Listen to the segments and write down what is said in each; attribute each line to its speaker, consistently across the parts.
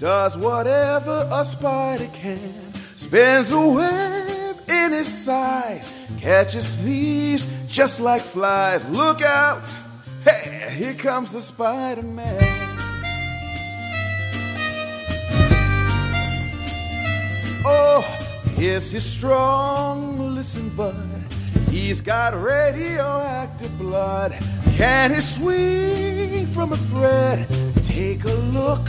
Speaker 1: Does whatever a spider can, spins a web in his size, catches thieves just like flies. Look out! Hey, here comes the Spider Man. Oh, yes, he's strong. Listen, bud. He's got radioactive blood. Can he swing from a thread? Take a look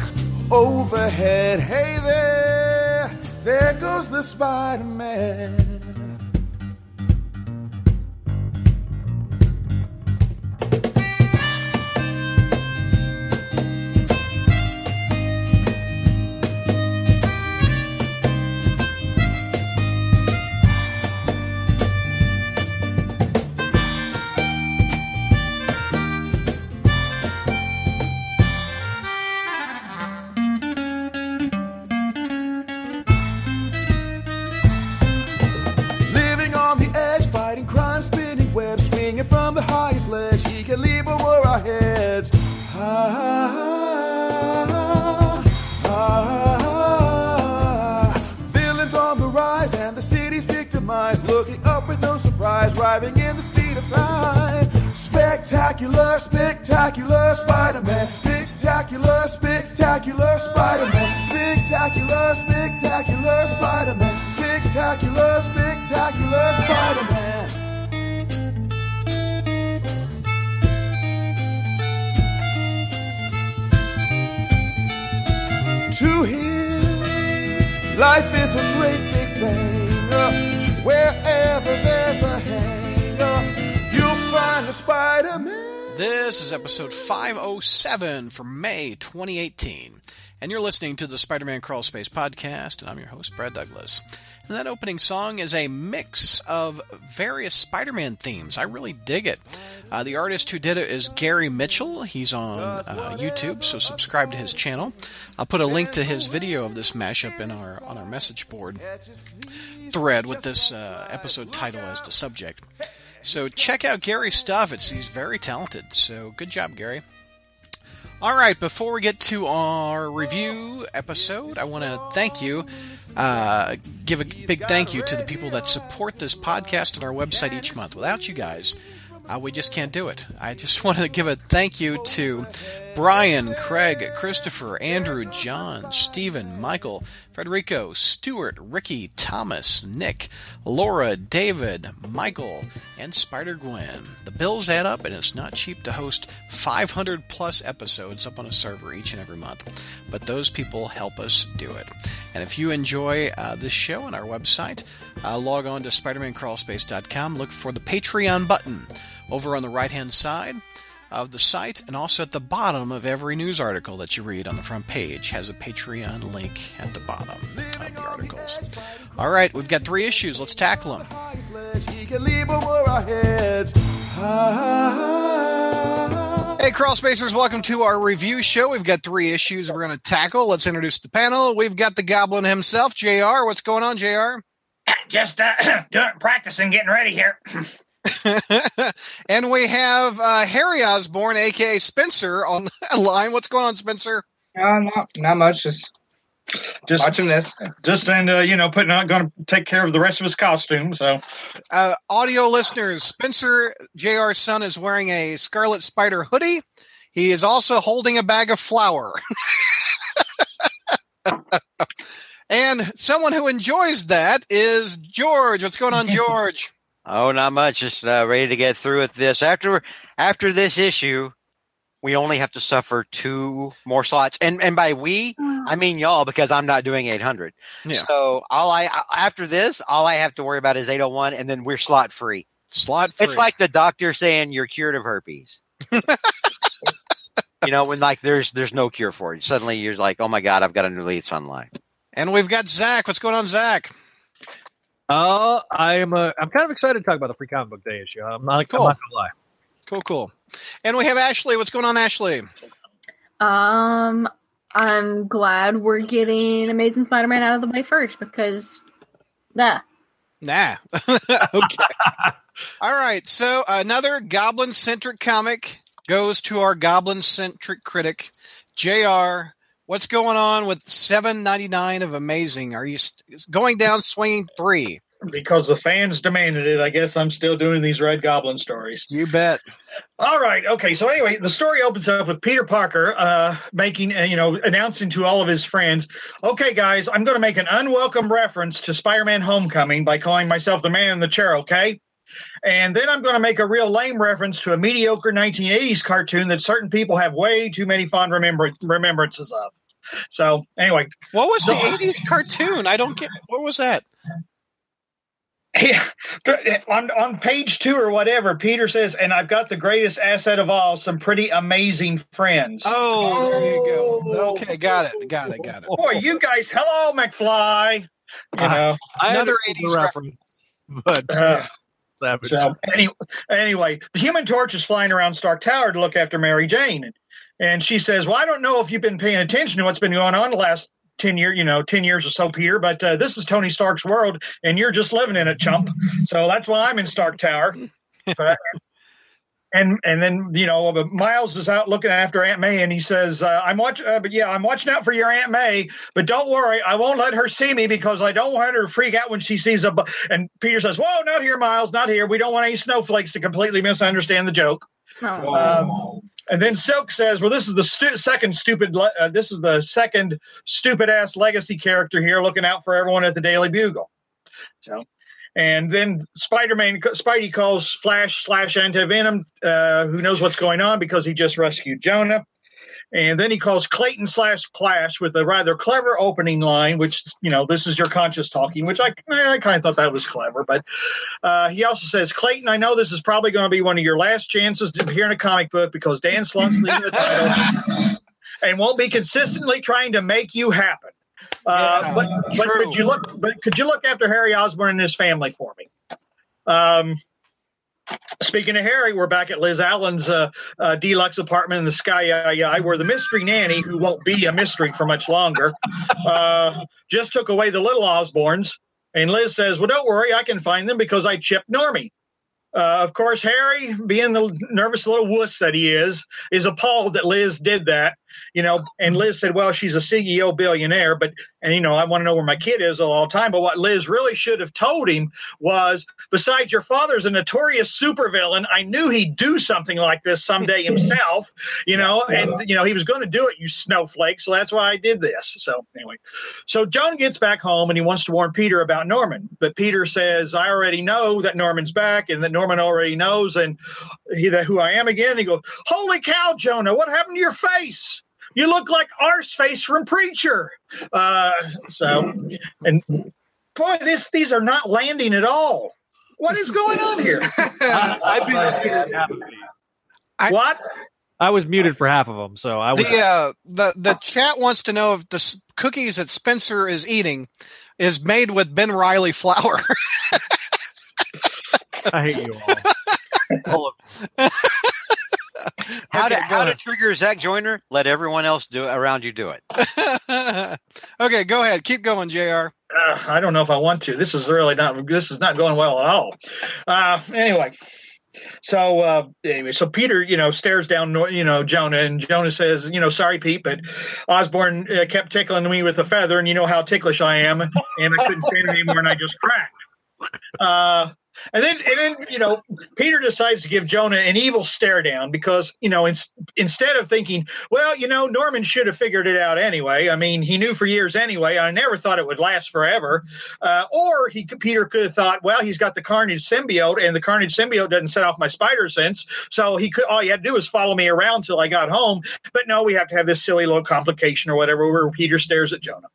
Speaker 1: overhead. Hey there, there goes the Spider Man.
Speaker 2: 507 for May 2018, and you're listening to the Spider Man Crawl Space podcast, and I'm your host, Brad Douglas. And that opening song is a mix of various Spider Man themes. I really dig it. Uh, the artist who did it is Gary Mitchell. He's on uh, YouTube, so subscribe to his channel. I'll put a link to his video of this mashup in our on our message board thread with this uh, episode title as the subject. So check out Gary's stuff. It's he's very talented. So good job, Gary. All right, before we get to our review episode, I want to thank you. Uh, give a big thank you to the people that support this podcast and our website each month. Without you guys, uh, we just can't do it. I just want to give a thank you to Brian, Craig, Christopher, Andrew, John, Stephen, Michael, Federico, Stuart, Ricky, Thomas, Nick, Laura, David, Michael, and Spider Gwen. The bills add up, and it's not cheap to host 500 plus episodes up on a server each and every month. But those people help us do it. And if you enjoy uh, this show and our website, uh, log on to SpidermanCrawlspace.com, look for the Patreon button over on the right hand side of the site and also at the bottom of every news article that you read on the front page has a Patreon link at the bottom of the articles. All right, we've got three issues. Let's tackle them. Hey, Crawl Spacers, welcome to our review show. We've got three issues we're going to tackle. Let's introduce the panel. We've got the Goblin himself, JR. What's going on, JR?
Speaker 3: Just uh, doing practicing, getting ready here.
Speaker 2: and we have uh, Harry Osborn, aka Spencer, on the line. What's going on, Spencer?
Speaker 4: Uh, not not much. Just
Speaker 3: Just
Speaker 4: watching this.
Speaker 3: just and uh, you know putting on going to take care of the rest of his costume. So
Speaker 2: Uh, audio listeners, Spencer, JR's son, is wearing a Scarlet Spider hoodie. He is also holding a bag of flour. and someone who enjoys that is George. What's going on, George?
Speaker 5: Oh, not much. Just uh, ready to get through with this. After after this issue, we only have to suffer two more slots, and and by we, I mean y'all, because I'm not doing 800.
Speaker 2: Yeah.
Speaker 5: So all I after this, all I have to worry about is 801, and then we're slot free.
Speaker 2: Slot free.
Speaker 5: It's like the doctor saying you're cured of herpes. you know, when like there's there's no cure for it. Suddenly you're like, oh my god, I've got a new lease on life.
Speaker 2: and we've got Zach. What's going on, Zach?
Speaker 6: Uh, I'm uh, I'm kind of excited to talk about the free comic book day issue. I'm not,
Speaker 2: Cool.
Speaker 6: I'm not gonna lie.
Speaker 2: Cool, cool. And we have Ashley. What's going on, Ashley?
Speaker 7: Um, I'm glad we're getting Amazing Spider-Man out of the way first because, nah.
Speaker 2: Nah. okay. All right. So another goblin centric comic goes to our goblin centric critic, JR. What's going on with seven ninety nine of Amazing? Are you st- going down swinging three?
Speaker 3: Because the fans demanded it, I guess I'm still doing these Red Goblin stories.
Speaker 2: You bet.
Speaker 3: All right. Okay. So anyway, the story opens up with Peter Parker uh, making, uh, you know, announcing to all of his friends, "Okay, guys, I'm going to make an unwelcome reference to Spider-Man: Homecoming by calling myself the Man in the Chair." Okay. And then I'm going to make a real lame reference to a mediocre 1980s cartoon that certain people have way too many fond remember- remembrances of. So anyway,
Speaker 2: What was the eighties cartoon? I don't get. What was that?
Speaker 3: Yeah, on on page two or whatever, Peter says, and I've got the greatest asset of all, some pretty amazing friends.
Speaker 2: Oh, there you go. Okay, got it. Got it. Got it.
Speaker 3: Boy, you guys, hello, McFly. You know,
Speaker 6: I
Speaker 2: Another 80s
Speaker 6: the reference, but
Speaker 3: uh,
Speaker 6: savage.
Speaker 3: so any, anyway, the Human Torch is flying around Stark Tower to look after Mary Jane, and, and she says, "Well, I don't know if you've been paying attention to what's been going on the last." 10 year you know 10 years or so peter but uh, this is tony stark's world and you're just living in it chump so that's why i'm in stark tower So- and and then you know miles is out looking after aunt may and he says uh, i'm watching uh, but yeah i'm watching out for your aunt may but don't worry i won't let her see me because i don't want her to freak out when she sees a bu-. and peter says whoa not here miles not here we don't want any snowflakes to completely misunderstand the joke um, and then Silk says, "Well, this is the stu- second stupid. Le- uh, this is the second stupid ass legacy character here, looking out for everyone at the Daily Bugle." So, and then Spider-Man, Spidey calls Flash slash Anti Venom, uh, who knows what's going on because he just rescued Jonah. And then he calls Clayton slash Clash with a rather clever opening line, which you know this is your conscious talking, which I I kind of thought that was clever. But uh, he also says, Clayton, I know this is probably going to be one of your last chances to appear in a comic book because Dan Slott's leaving the title and won't be consistently trying to make you happen. Uh,
Speaker 2: Yeah,
Speaker 3: but, but could you look? But could you look after Harry Osborn and his family for me? Um, speaking of Harry, we're back at Liz Allan's uh, uh, deluxe apartment in the Sky Eye, where the mystery nanny, who won't be a mystery for much longer, uh, just took away the little Osborns. And Liz says, "Well, don't worry, I can find them because I chipped Normie." Uh, of course, Harry, being the nervous little wuss that he is, is appalled that Liz did that. You know, and Liz said, "Well, she's a CEO billionaire, but and you know, I want to know where my kid is all the time." But what Liz really should have told him was, "Besides, your father's a notorious supervillain. I knew he'd do something like this someday himself. You know, and you know he was going to do it. You snowflake. So that's why I did this. So anyway, so John gets back home and he wants to warn Peter about Norman, but Peter says, "I already know that Norman's back, and that Norman already knows, and he that who I am again." he goes, "Holy cow, Jonah! What happened to your face? You look like Arse face from Preacher." Uh, so, and boy, this these are not landing at all. What is going on here?
Speaker 6: I, I've been muted half of.
Speaker 2: I-
Speaker 3: what?
Speaker 6: I was muted for half of them, so I was.
Speaker 2: The uh, the the chat wants to know if the cookies that Spencer is eating is made with Ben Reilly flour.
Speaker 6: I hate you all. all of
Speaker 5: How to how
Speaker 2: go
Speaker 5: to trigger Zach Joyner? Let everyone else do around you do it.
Speaker 2: okay, go ahead. Keep going, Jr.
Speaker 3: uh, I don't know if I want to. This is really not. This is not going well at all. Uh, anyway, so uh, anyway, so Peter, you know, stares down, you know, Jonah, and Jonah says, you know, sorry, Pete, but Osborn uh, kept tickling me with a feather, and you know how ticklish I am, and I couldn't stand it anymore, and I just cracked. Uh, and then, and then, you know, Peter decides to give Jonah an evil stare down because, you know, in, instead of thinking, well, you know, Norman should have figured it out anyway. I mean, he knew for years anyway. I never thought it would last forever. Uh, or he, Peter could have thought, well, he's got the Carnage symbiote, and the Carnage symbiote doesn't set off my spider sense, so he could. All he had to do was follow me around till I got home. But no, we have to have this silly little complication or whatever where Peter stares at Jonah.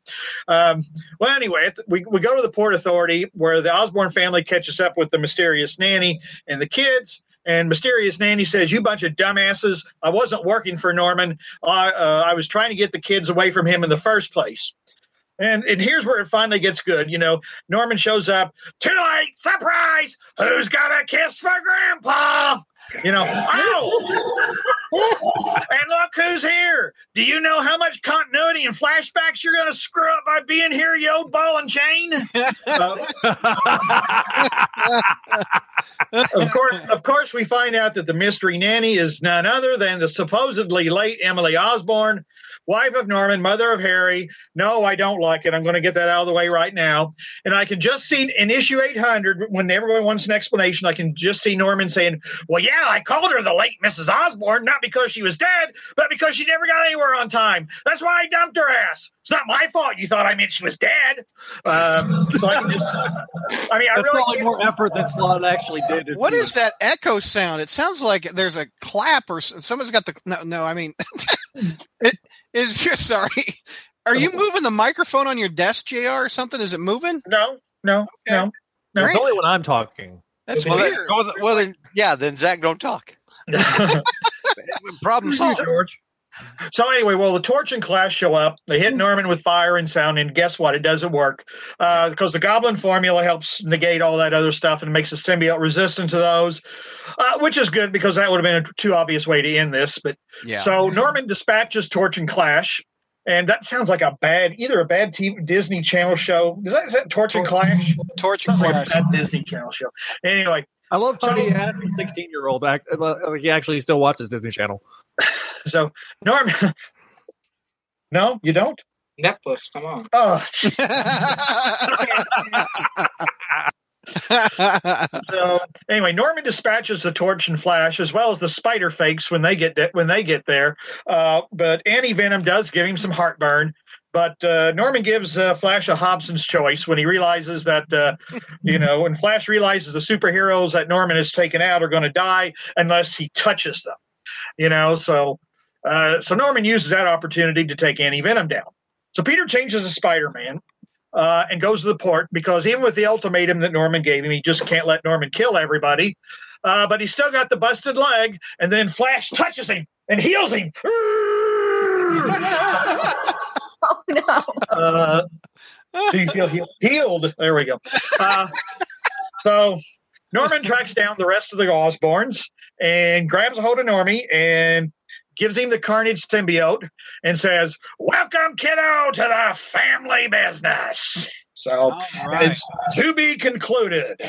Speaker 3: Um, well, anyway, we, we go to the Port Authority where the Osborn family catches up with the mysterious nanny and the kids. And mysterious nanny says, "You bunch of dumbasses! I wasn't working for Norman. I, uh, I was trying to get the kids away from him in the first place." And and here's where it finally gets good. You know, Norman shows up. Too late! Surprise! Who's got a kiss for Grandpa? You know, ow! And look who's here. Do you know how much continuity and flashbacks you're going to screw up by being here, you old ball and chain? Uh, of course, of course, we find out that the mystery nanny is none other than the supposedly late Emily Osborn, wife of Norman, mother of Harry. No, I don't like it. I'm going to get that out of the way right now. And I can just see in issue 800, when everyone wants an explanation, I can just see Norman saying, "Well, yeah, I called her the late Mrs. Osborn, not because she was dead, but because she never got anywhere on time. That's why I dumped her ass. It's not my fault. You thought I meant she was dead. Um, so I can just, I mean, I
Speaker 6: That's
Speaker 3: really
Speaker 6: probably
Speaker 3: can't
Speaker 6: more effort than Slott actually did.
Speaker 2: What is that echo sound? It sounds like there's a clap or someone's got the no. No, I mean, it is. Just sorry. Are you moving the microphone on your desk, Jr. or something? Is it moving?
Speaker 3: No, no, no. No.
Speaker 6: It's only when I'm talking.
Speaker 2: That's
Speaker 5: Well, then,
Speaker 2: weird.
Speaker 5: well, then- well, then, yeah, then Zach, don't talk. Problem solved.
Speaker 6: George.
Speaker 3: So anyway, well, the Torch and Clash show up. They hit Norman with fire and sound, and guess what? It doesn't work uh, because the Goblin formula helps negate all that other stuff and makes the symbiote resistant to those, uh, which is good because that would have been a too obvious way to end this. But
Speaker 2: Yeah.
Speaker 3: so Norman dispatches Torch and Clash, and that sounds like a bad, either a bad TV, Disney Channel show. Is that, is that Torch and Clash?
Speaker 2: Torch and
Speaker 3: Sounds like
Speaker 2: Clash.
Speaker 3: a bad Disney Channel show. Anyway,
Speaker 6: I love how
Speaker 3: So-
Speaker 6: he had a 16 year old back. uh, He actually still watches Disney Channel.
Speaker 3: so Norman. no, you don't.
Speaker 4: Netflix, come on.
Speaker 3: Oh, So anyway, Norman dispatches the Torch and Flash as well as the Spider Fakes when they get de- when they get there. Uh, but Anti Venom does give him some heartburn. But uh, Norman gives uh, Flash a Hobson's choice when he realizes that uh, you know when Flash realizes the superheroes that Norman has taken out are going to die unless he touches them. You know, so uh, so Norman uses that opportunity to take Anti Venom down. So Peter changes to Spider Man uh, and goes to the port because even with the ultimatum that Norman gave him, he just can't let Norman kill everybody. Uh, but he's still got the busted leg, and then Flash touches him and heals him.
Speaker 7: Oh no.
Speaker 3: uh, do you feel healed? healed? There we go. Uh, so Norman tracks down the rest of the Osborns and grabs a hold of Normie and gives him the Carnage symbiote and says, "Welcome, kiddo, to the family business." So
Speaker 2: All right.
Speaker 3: it's to be concluded.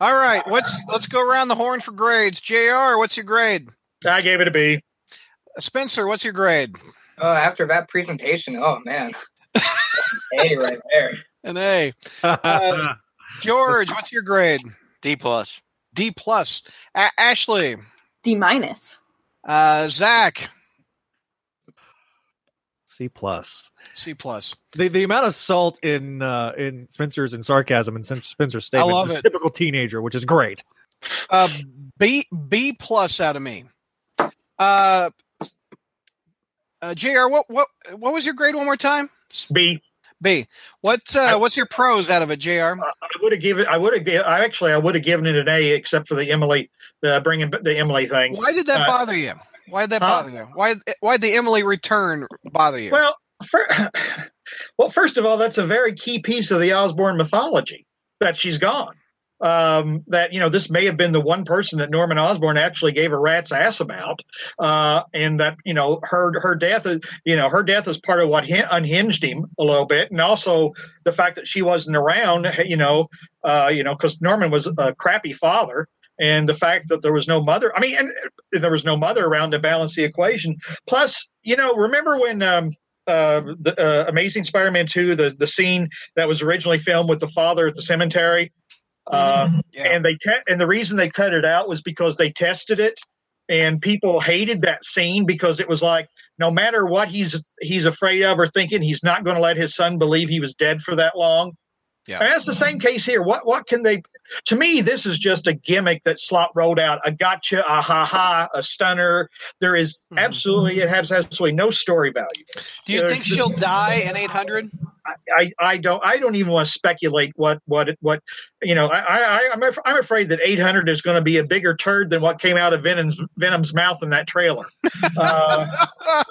Speaker 2: All right. let's let's go around the horn for grades. Jr. What's your grade?
Speaker 3: I gave it a B.
Speaker 2: Spencer, what's your grade?
Speaker 4: Oh, after that presentation, oh man. hey, right there.
Speaker 2: An A. Uh, George, what's your grade?
Speaker 5: D plus.
Speaker 2: D plus. A- Ashley,
Speaker 7: D minus.
Speaker 2: Uh, Zach,
Speaker 6: C plus.
Speaker 2: C plus.
Speaker 6: The the amount of salt in uh, in Spencer's and sarcasm in Sen- Spencer's statement
Speaker 2: love
Speaker 6: is
Speaker 2: it.
Speaker 6: typical teenager, which is great.
Speaker 2: Uh, B B plus out of me. Uh, uh, Jr. What what what was your grade one more time?
Speaker 3: B.
Speaker 2: B. What's uh, what's your pros out of it, Jr.
Speaker 3: I would have given. I would have. I actually. I would have given it an A, except for the Emily, the bringing the Emily thing.
Speaker 2: Why did that
Speaker 3: Uh,
Speaker 2: bother you? Why did that
Speaker 3: huh?
Speaker 2: bother you? Why why did the Emily return bother you?
Speaker 3: Well, fir- well, first of all, that's a very key piece of the Osborn mythology that she's gone. Um, that you know, this may have been the one person that Norman Osborn actually gave a rat's ass about, uh, and that you know her her death, you know, her death is part of what unhinged him a little bit, and also the fact that she wasn't around, you know, uh, you know, because Norman was a crappy father. And the fact that there was no mother, I mean, and there was no mother around to balance the equation. Plus, you know, remember when um, uh, the uh, Amazing Spider-Man two, the the scene that was originally filmed with the father at the cemetery, uh,
Speaker 2: Yeah.
Speaker 3: and they te- and the reason they cut it out was because they tested it, and people hated that scene because it was like no matter what he's he's afraid of or thinking, he's not going to let his son believe he was dead for that long.
Speaker 2: Yeah.
Speaker 3: And that's the same case here. What what can they? To me, this is just a gimmick that Slott rolled out. A gotcha, a ha ha, a stunner. There is
Speaker 2: Mhm.
Speaker 3: absolutely it has absolutely no story value.
Speaker 2: Do you
Speaker 3: there's
Speaker 2: think she'll die in 800?
Speaker 3: I, I don't I don't even want to speculate what what what you know I, I I'm af- I'm afraid that 800 is going to be a bigger turd than what came out of Venom's Venom's mouth in that trailer. Uh,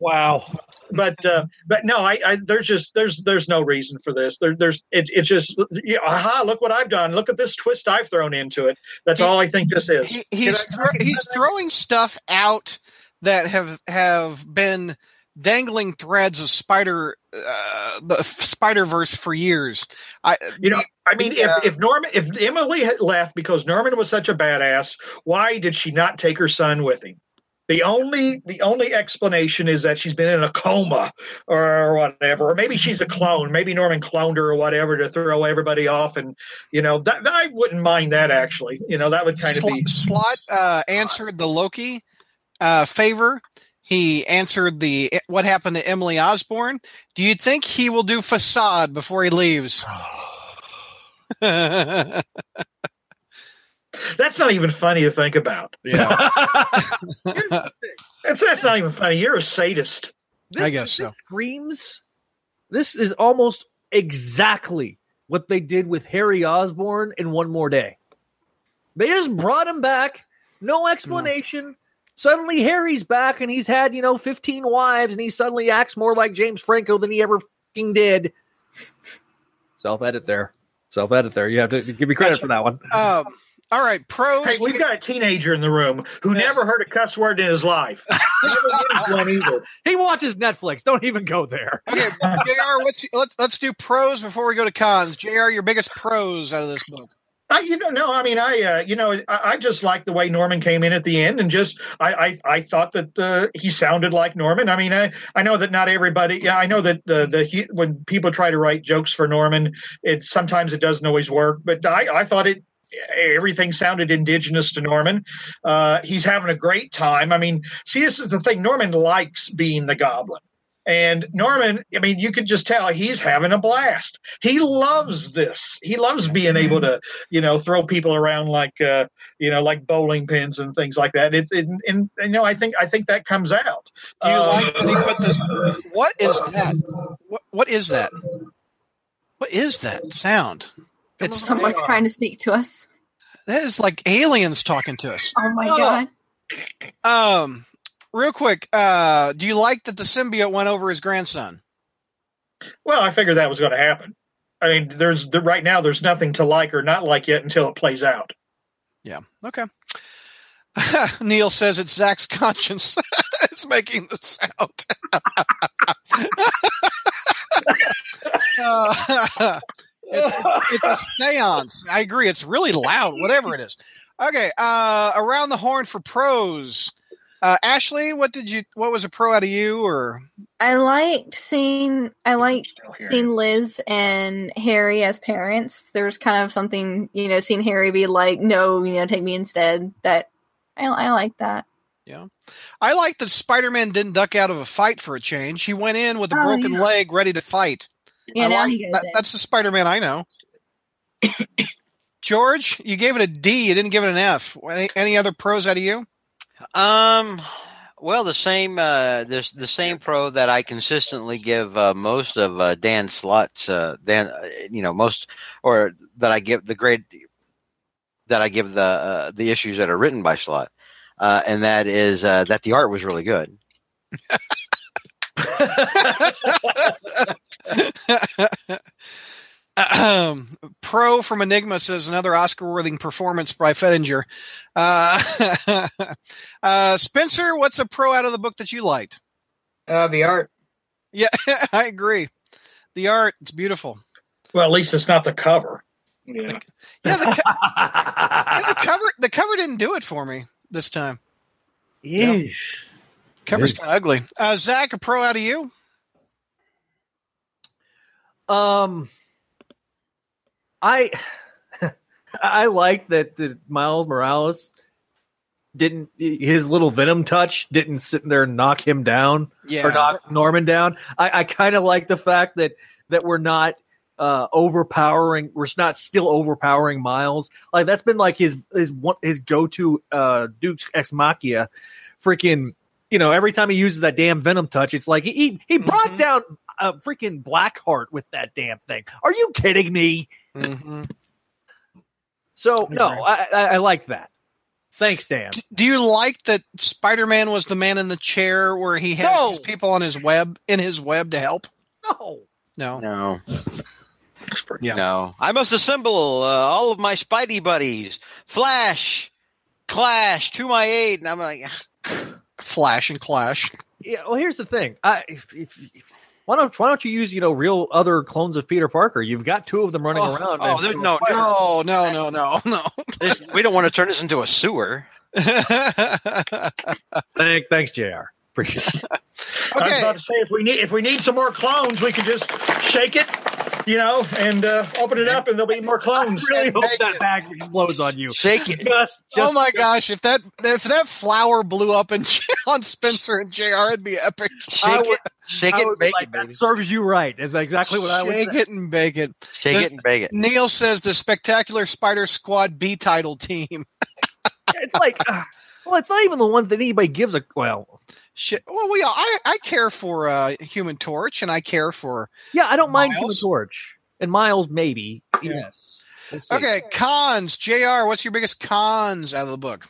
Speaker 6: Wow.
Speaker 3: but uh, but no, I, I there's just there's there's no reason for this. There, there's it, it's just yeah, aha! Look what I've done. Look at this twist I've thrown into it. That's all I think this is.
Speaker 2: He, he's thro- he's throwing stuff out that have have been dangling threads of spider uh, the Spider Verse for years. I
Speaker 3: You know, I mean,
Speaker 2: Yeah.
Speaker 3: if if Norman, if Emily had left because Norman was such a badass, why did she not take her son with him? The only the only explanation is that she's been in a coma or whatever, or maybe she's a clone. Maybe Norman cloned her or whatever to throw everybody off, and you know that I wouldn't mind that actually. You know that would kind of
Speaker 2: Sl-
Speaker 3: be
Speaker 2: Slott uh, answered the Loki uh, favor. He answered the what happened to Emily Osborn. Do you think he will do facade before he leaves?
Speaker 3: that's not even funny to think about. That's that's not even funny. You're a sadist.
Speaker 6: This,
Speaker 2: I guess so.
Speaker 6: screams. This is almost exactly what they did with Harry Osborn in One More Day. They just brought him back, no hmm. explanation. Suddenly Harry's back, and he's had you know fifteen wives, and he suddenly acts more like James Franco than he ever fucking did. Self edit there, self edit there. You have to give me credit for that one.
Speaker 2: Um, all right, pros.
Speaker 3: Hey, we've got a teenager in the room who never heard a cuss word in his life. Never used one either.
Speaker 6: He watches Netflix. Don't even go there.
Speaker 2: Okay, Jr. What's let's let's do pros before we go to cons. Jr. Your biggest pros out of this book.
Speaker 3: I, you know, no, I mean, I, uh, you know, I, I just like the way Norman came in at the end, and just, I, I, I thought that uh, he sounded like Norman. I mean, I, I know that not everybody, yeah, I know that the, the, he, when people try to write jokes for Norman, it sometimes it doesn't always work, but I, I thought it, everything sounded indigenous to Norman. Uh, he's having a great time. I mean, see, this is the thing. Norman likes being the Goblin. And Norman, I mean, you could just tell he's having a blast. He loves this. He loves being able to, you know, throw people around like, uh, you know, like bowling pins and things like that. It's, it, and, and, you know, I think, I think that comes out.
Speaker 2: Do you
Speaker 3: Um,
Speaker 2: like that he put this? What is that? What what is that? What is that sound? It's
Speaker 7: Someone trying to speak to us.
Speaker 2: that is like aliens talking to us.
Speaker 7: Oh my
Speaker 2: Oh.
Speaker 7: god.
Speaker 2: Um, real quick, uh, do you like that the symbiote went over his grandson?
Speaker 3: Well, I figured that was going to happen. I mean, there's the, right now, there's nothing to like or not like yet until it plays out.
Speaker 2: Yeah. Okay. Neil says it's Zach's conscience. it's making the sound. Uh, it's, it's a seance. I agree. It's really loud, whatever it is. Okay. Uh, around the horn for pros. Uh, Ashley, what did you? What was a pro out of you? Or
Speaker 7: I liked seeing I liked seeing Liz and Harry as parents. There was kind of something, you know, seeing Harry be like, "No, you know, take me instead." That I, I like that.
Speaker 2: Yeah, I like that Spider-Man didn't duck out of a fight for a change. He went in with a
Speaker 7: Oh,
Speaker 2: broken
Speaker 7: yeah.
Speaker 2: leg, ready to fight.
Speaker 7: Yeah,
Speaker 2: I
Speaker 7: now
Speaker 2: like-
Speaker 7: he goes
Speaker 2: that-
Speaker 7: in.
Speaker 2: that's the Spider-Man I know. George, you gave it a D. You didn't give it an F. Any, any other pros out of you?
Speaker 5: Um, well, the same uh, the the same pro that I consistently give uh, most of uh, Dan Slott's uh, Dan, uh, you know, most or that I give the grade that I give the uh, the issues that are written by Slott, uh, and that is uh, that the art was really good.
Speaker 2: Ahem. Pro from Enigma says another Oscar-worthy performance by Fettinger. Uh, uh, Spencer, what's a pro out of the book that you liked?
Speaker 4: Uh, the art.
Speaker 2: Yeah, I agree. The art, it's beautiful.
Speaker 3: Well, at least it's not the cover.
Speaker 4: Yeah.
Speaker 2: Yeah, the, co- yeah, the cover, the cover didn't do it for me this time.
Speaker 6: Yeesh.
Speaker 2: Cover's kind of ugly. Uh, Zach, a pro out of you?
Speaker 6: Um, I I like that the Miles Morales didn't his little Venom touch didn't sit there and knock him down
Speaker 2: Yeah.
Speaker 6: or knock Norman down. I, I kind of like the fact that that we're not uh, overpowering. We're not still overpowering Miles. Like that's been like his his one his go to uh, deus ex machina. Freaking, you know, every time he uses that damn Venom touch, it's like he he, he brought
Speaker 2: Mhm.
Speaker 6: down a freaking Blackheart with that damn thing. Are you kidding me?
Speaker 2: Mhm.
Speaker 6: So no. I, I, I like that. Thanks, Dan.
Speaker 2: Do you like that Spider-Man was the man in the chair where he has
Speaker 6: No.
Speaker 2: these people on his web in his web to help?
Speaker 6: No.
Speaker 2: No.
Speaker 5: No,
Speaker 2: Yeah.
Speaker 5: no. I must assemble uh, all of my Spidey buddies. Flash, Clash to my aid, and I'm like,
Speaker 2: Flash and Clash.
Speaker 6: Yeah. Well, here's the thing. I if, if, if why don't why don't you use you know real other clones of Peter Parker? You've got two of them running
Speaker 2: Oh,
Speaker 6: around.
Speaker 5: oh, there- no,
Speaker 2: No, no, no, no, no.
Speaker 5: this, we don't want to turn this into a sewer.
Speaker 6: Thank, thanks, Jr. Appreciate it.
Speaker 3: I was about to say if we need if we need some more clones, we can just shake it, you know, and uh, open it up, and there'll be more clones.
Speaker 6: I really hope that
Speaker 2: it-
Speaker 6: bag explodes on you.
Speaker 5: Shake it.
Speaker 6: Just, just
Speaker 2: oh my gosh! If that if that flower blew up and on Spencer and Jr., it'd be epic.
Speaker 5: Shake
Speaker 6: would-
Speaker 5: it. Shake it and
Speaker 6: be
Speaker 5: bake
Speaker 6: like,
Speaker 5: it,
Speaker 6: that serves you right. Is exactly what I would
Speaker 2: Shake
Speaker 6: say.
Speaker 2: it and bake it.
Speaker 5: Shake it and bake it.
Speaker 2: Neil says the Spectacular Spider Squad B title team.
Speaker 6: It's like, uh, well, it's not even the ones that anybody gives a. Well,
Speaker 2: Shit. Well, we all, I I care for uh, Human Torch and I care for.
Speaker 6: yeah, I don't mind Human Torch and Miles. Maybe yes. We'll see.
Speaker 2: Okay, cons. Jr. What's your biggest cons out of the book?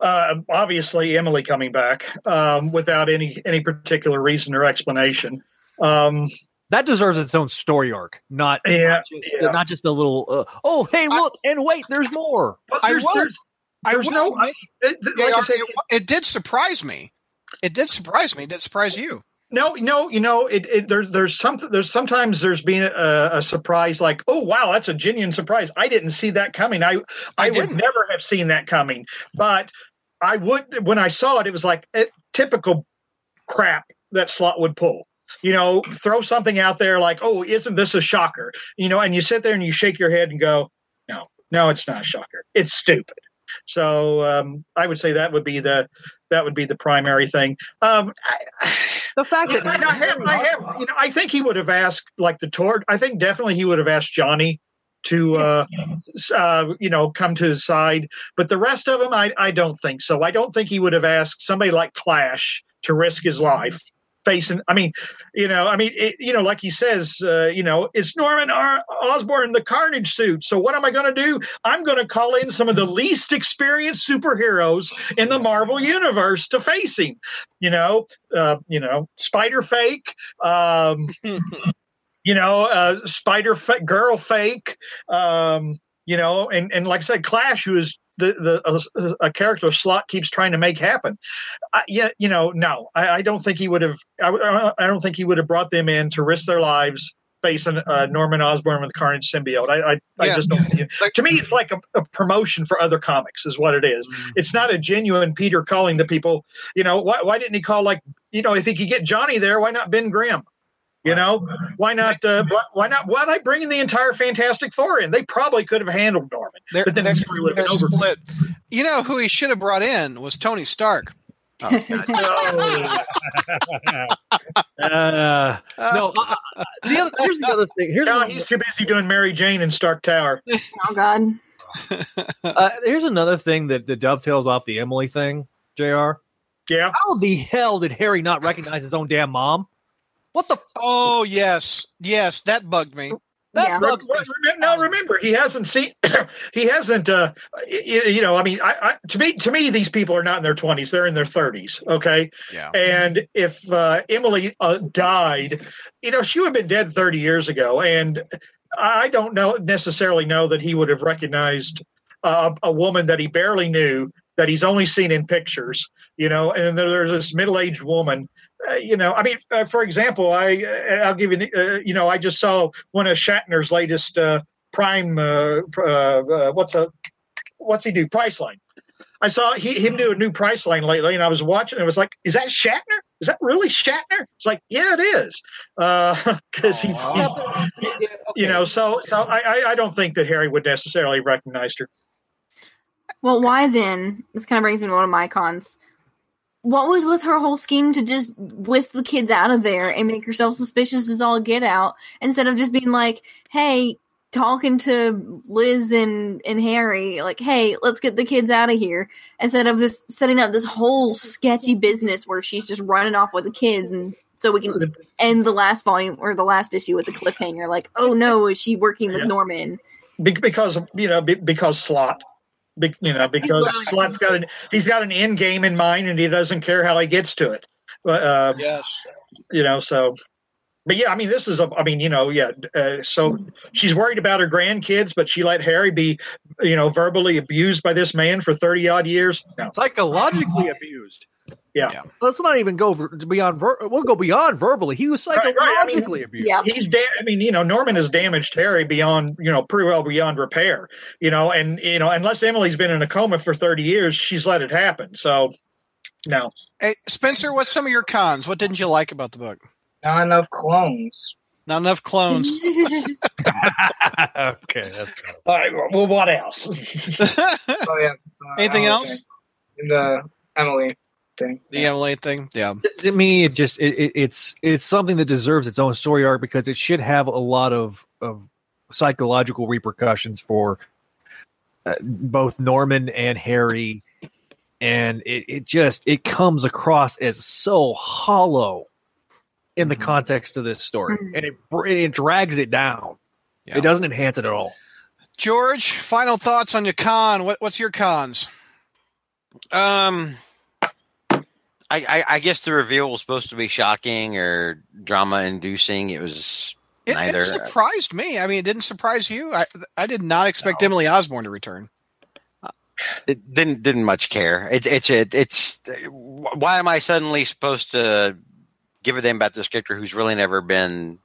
Speaker 3: uh, obviously Emily coming back um, without any any particular reason or explanation. Um,
Speaker 6: that deserves its own story arc, not
Speaker 3: Yeah,
Speaker 6: not just,
Speaker 3: yeah.
Speaker 6: not just a little. Uh, oh, hey, look, and wait, there's more.
Speaker 3: but
Speaker 2: I
Speaker 3: there's, there's,
Speaker 2: I
Speaker 3: there's no, I, it- like I
Speaker 2: JR,
Speaker 3: said,
Speaker 2: it, it did surprise me. It did surprise me. It did surprise you.
Speaker 3: no, no, you know, it, it there's there's something there's sometimes there's been a, a surprise like, oh wow, that's a genuine surprise. I didn't see that coming. I I, would never have seen that coming, but I would when I saw it. It was like eh, typical crap that Slott would pull. You know, throw something out there like, "Oh, isn't this a shocker?" You know, and you sit there and you shake your head and go, "No, no, it's not a shocker. It's stupid." So um, I would say that would be the that would be the primary thing. Um, I,
Speaker 6: The fact that
Speaker 3: I, I have, I have, you know, I think he would have asked like the tour. I think definitely he would have asked Johnny to, uh, uh, you know, come to his side. But the rest of them, I, I don't think so. I don't think he would have asked somebody like Clash to risk his life facing. I mean, you know, I mean, it, you know, like he says, uh, you know, it's Norman R- Osborn in the Carnage suit. So what am I going to do? I'm going to call in some of the least experienced superheroes in the Marvel universe to face him. You know, uh, you know, Spider Fake. Um, you know, uh, Spider Girl Fake. Um, you know, and and like I said, Clash, who is the the a, a character Slott keeps trying to make happen. I, yeah, you know, no, I, I don't think he would have. I, I don't think he would have brought them in to risk their lives facing uh, Norman Osborn with Carnage symbiote. I I, I
Speaker 2: Yeah.
Speaker 3: just don't. Think it, to me, it's like a, a promotion for other comics, is what it is. It's not a genuine Peter calling the people. You know, why why didn't he call like you know if he could get Johnny there, why not Ben Grimm? You know, why not? Uh, wh- why not? Why not bringing the entire Fantastic Four in? They probably could have handled Norman,
Speaker 2: They're,
Speaker 3: but then
Speaker 2: they're,
Speaker 3: the story would
Speaker 2: they're
Speaker 3: have been over.
Speaker 2: split. You know who he should have brought in was Tony Stark.
Speaker 6: Uh, no, uh, uh, the other, here's the other thing. Here's
Speaker 3: No,
Speaker 6: one-
Speaker 3: he's too busy doing Mary Jane in Stark Tower.
Speaker 7: Oh God.
Speaker 6: uh, here's another thing that, that dovetails off the Emily thing. Jr.
Speaker 3: Yeah,
Speaker 6: How the hell did Harry not recognize his own damn mom? What the? F-
Speaker 2: Oh yes, yes, that bugged me.
Speaker 6: that
Speaker 7: Yeah.
Speaker 6: bugs me.
Speaker 3: Well, now remember he hasn't seen he hasn't uh y- you know i mean I, I to me to me these people are not in their 20s they're in their 30s okay
Speaker 2: Yeah.
Speaker 3: and if uh, emily uh, died you know she would have been dead 30 years ago and i don't know necessarily know that he would have recognized uh, a woman that he barely knew that he's only seen in pictures you know and then there's this middle-aged woman uh, you know, I mean, uh, for example, I uh, I'll give you, uh, you know, I just saw one of Shatner's latest uh, Prime. Uh, uh, uh, what's a what's he do? Priceline. I saw he, him do a new Priceline lately, and I was watching. and It was like, is that Shatner? Is that really Shatner? It's like, yeah, it is, because he's, he's, you know. So, so I, I, I don't think that Harry would necessarily recognize her.
Speaker 7: Well, why then? This kind of brings me to one of my cons. What was with her whole scheme to just whisk the kids out of there and make herself suspicious as all get out instead of just being like, hey, talking to Liz and, and Harry, like, hey, let's get the kids out of here instead of this setting up this whole sketchy business where she's just running off with the kids and so we can end the last volume or the last issue with the cliffhanger, like, oh no, is she working with
Speaker 3: Yeah.
Speaker 7: Norman?
Speaker 3: Because you know, because Slott. Be, you know, because Slott's got an he's got an end game in mind, and he doesn't care how he gets to it. But uh,
Speaker 2: Yes.
Speaker 3: you know, so. But yeah, I mean, this is a. I mean, you know, yeah. Uh, so she's worried about her grandkids, but she let Harry be, you know, verbally abused by this man for thirty odd years. No,
Speaker 6: Psychologically abused.
Speaker 3: Yeah.
Speaker 2: Yeah.
Speaker 6: Let's not even go ver- beyond. Ver- we'll go beyond verbally. He was
Speaker 3: Right, right. I mean,
Speaker 6: psychologically abused.
Speaker 7: Yeah.
Speaker 3: he's da- I mean, you know, Norman has damaged Harry beyond, you know, pretty well beyond repair. You know, and you know, unless Emily's been in a coma for thirty years, she's let it happen. So, no,
Speaker 2: Hey, Spencer, what's some of your cons? What didn't you like about the book?
Speaker 4: Not enough clones.
Speaker 2: Not enough clones.
Speaker 6: okay, that's good.
Speaker 3: all right. Well, what else?
Speaker 4: Oh yeah. Uh,
Speaker 2: Anything
Speaker 4: Emily
Speaker 2: else?
Speaker 4: thing. And the Emily thing.
Speaker 2: The Emily thing? Yeah.
Speaker 6: to, to me, it just it, it, it's it's something that deserves its own story arc because it should have a lot of of psychological repercussions for uh, both Norman and Harry, and it, it just it comes across as so hollow in the
Speaker 2: Mhm.
Speaker 6: context of this story,
Speaker 7: Mhm.
Speaker 6: and it it drags it down.
Speaker 2: Yeah.
Speaker 6: It doesn't enhance it at all.
Speaker 2: George, final thoughts on your con. What, what's your cons?
Speaker 5: Um, I, I, I guess the reveal was supposed to be shocking or drama inducing. It was
Speaker 2: It, it surprised me. I mean, it didn't surprise you. I, I did not expect Emily Osborn to return.
Speaker 5: it didn't didn't much care. It, it's it, it's why am I suddenly supposed to give a damn about this character who's really never been,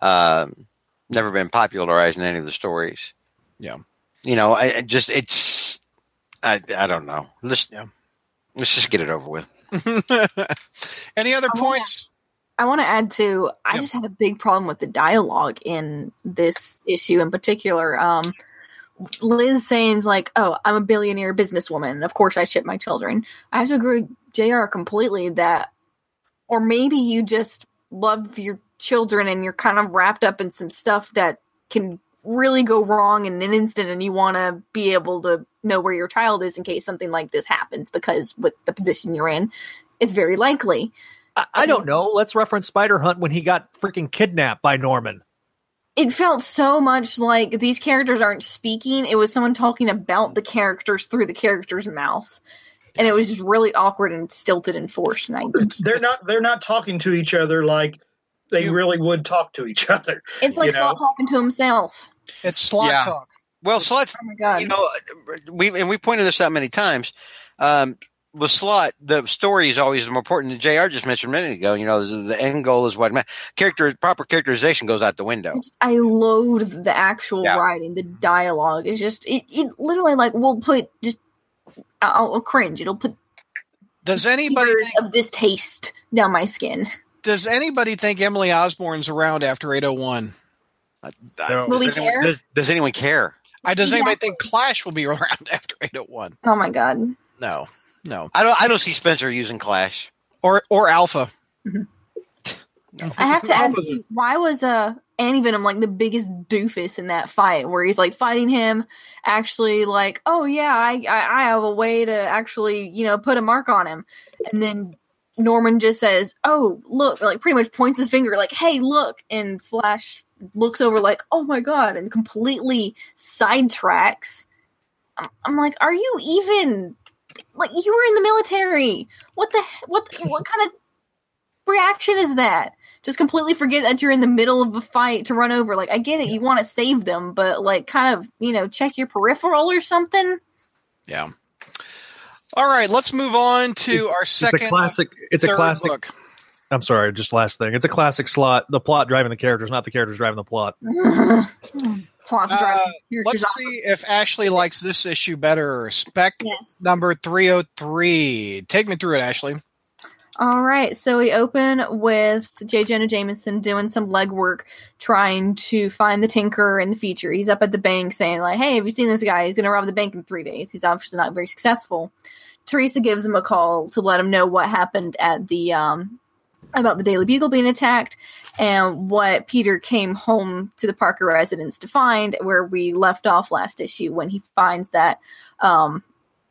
Speaker 5: um, never been popularized in any of the stories?
Speaker 2: Yeah.
Speaker 5: you know, I, I just it's I I don't know. Let's
Speaker 2: Yeah.
Speaker 5: let's just get it over with.
Speaker 2: Any other
Speaker 7: I wanna-
Speaker 2: points?
Speaker 7: I want to add to. I
Speaker 2: Yep.
Speaker 7: just had a big problem with the dialogue in this issue in particular. Um, Liz saying like, "Oh, I'm a billionaire businesswoman. Of course, I ship my children." I have to agree, with Jr. completely that, or maybe you just love your children and you're kind of wrapped up in some stuff that can really go wrong in an instant, and you want to be able to know where your child is in case something like this happens. Because with the position you're in, it's very likely.
Speaker 6: I, I don't know. Let's reference Spider Hunt when he got freaking kidnapped by Norman.
Speaker 7: it felt so much like these characters aren't speaking. It was someone talking about the characters through the character's mouth. And it was just really awkward and stilted and forced. And I,
Speaker 3: they're not they're not talking to each other like they
Speaker 2: You-
Speaker 3: really would talk to each other.
Speaker 7: it's like
Speaker 3: You know?
Speaker 7: Slott talking to himself.
Speaker 2: It's Slott
Speaker 5: Yeah.
Speaker 2: talk.
Speaker 5: Well, so let's
Speaker 7: Oh my god.
Speaker 5: you know we and we pointed this out many times. Um, with Slott, the story is always more important. Jr. just mentioned a minute ago. You know, the, the end goal is what ma- character proper characterization goes out the window.
Speaker 7: I loathe the actual
Speaker 5: Yeah.
Speaker 7: writing, the dialogue. It's just it, it literally like we'll put just I'll, I'll cringe. It'll put
Speaker 2: Does anybody
Speaker 7: years
Speaker 2: think,
Speaker 7: of distaste down my skin.
Speaker 2: does anybody think Emily Osborn's around after 801?
Speaker 5: Uh,
Speaker 7: Will we
Speaker 5: does, anyone,
Speaker 7: care?
Speaker 5: does, does anyone care?
Speaker 2: I does anybody
Speaker 7: Exactly.
Speaker 2: think Clash will be around after 801?
Speaker 7: Oh my god.
Speaker 2: No. No.
Speaker 5: I don't. I don't see Spencer using Clash.
Speaker 2: Or or Alpha.
Speaker 7: I have to add, too, why was uh Anti Venom like the biggest doofus in that fight, where he's like fighting him, actually like, oh yeah, I I, I have a way to actually you know put a mark on him, and then Norman just says, oh look, like pretty much points his finger like, hey look, and Flash looks over like, oh my god, and completely sidetracks. I'm, I'm like, are you even like you were in the military? What the he- what what kind of reaction is that? Just completely forget that you're in the middle of a fight to run over. Like, I get it, you want to save them, but like, kind of, you know, check your peripheral or something.
Speaker 2: Yeah. All right, let's move on to our
Speaker 6: It's
Speaker 2: second
Speaker 6: a classic. It's a classic.
Speaker 2: book.
Speaker 6: I'm sorry, just last thing. It's a classic Slott. The plot driving the characters, not the characters driving the plot.
Speaker 7: Plots
Speaker 2: Uh,
Speaker 7: driving characters
Speaker 2: Let's
Speaker 7: off.
Speaker 2: see if Ashley likes this issue better. Spec
Speaker 7: Yes.
Speaker 2: number 303. Take me through it, Ashley.
Speaker 7: All right, so we open with J. Jonah Jameson doing some legwork, trying to find the Tinker in the future. He's up at the bank saying, like, "Hey, have you seen this guy? He's going to rob the bank in three days." He's obviously not very successful. Teresa gives him a call to let him know what happened at the um, about the Daily Bugle being attacked and what Peter came home to the Parker residence to find, where we left off last issue when he finds that um,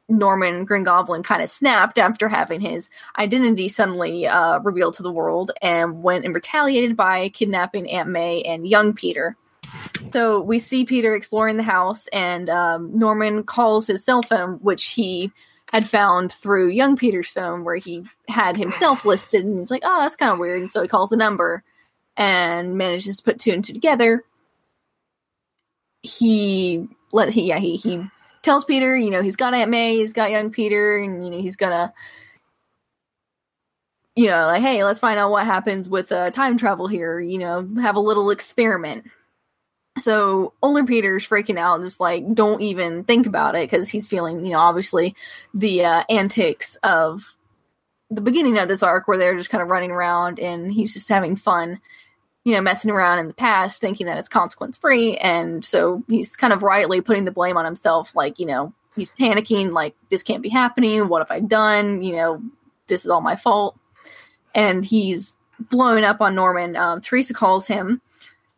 Speaker 7: Norman Green Goblin kind of snapped after having his identity suddenly uh, revealed to the world and went and retaliated by kidnapping Aunt May and young Peter. So we see Peter exploring the house, and um, Norman calls his cell phone, which he had found through young Peter's phone, where he had himself listed, and he's like, "Oh, that's kind of weird." And so he calls the number and manages to put two and two together. He let he yeah he he tells Peter, you know, he's got Aunt May, he's got young Peter, and you know he's gonna you know, like, hey, let's find out what happens with uh, time travel here. You know, have a little experiment. So older Peter's freaking out, just like don't even think about it because he's feeling, you know, obviously the uh, antics of the beginning of this arc where they're just kind of running around and he's just having fun, you know, messing around in the past, thinking that it's consequence free, and so he's kind of rightly putting the blame on himself, like you know, he's panicking, like this can't be happening. What have I done? You know, this is all my fault and he's blowing up on Norman. Um, Teresa calls him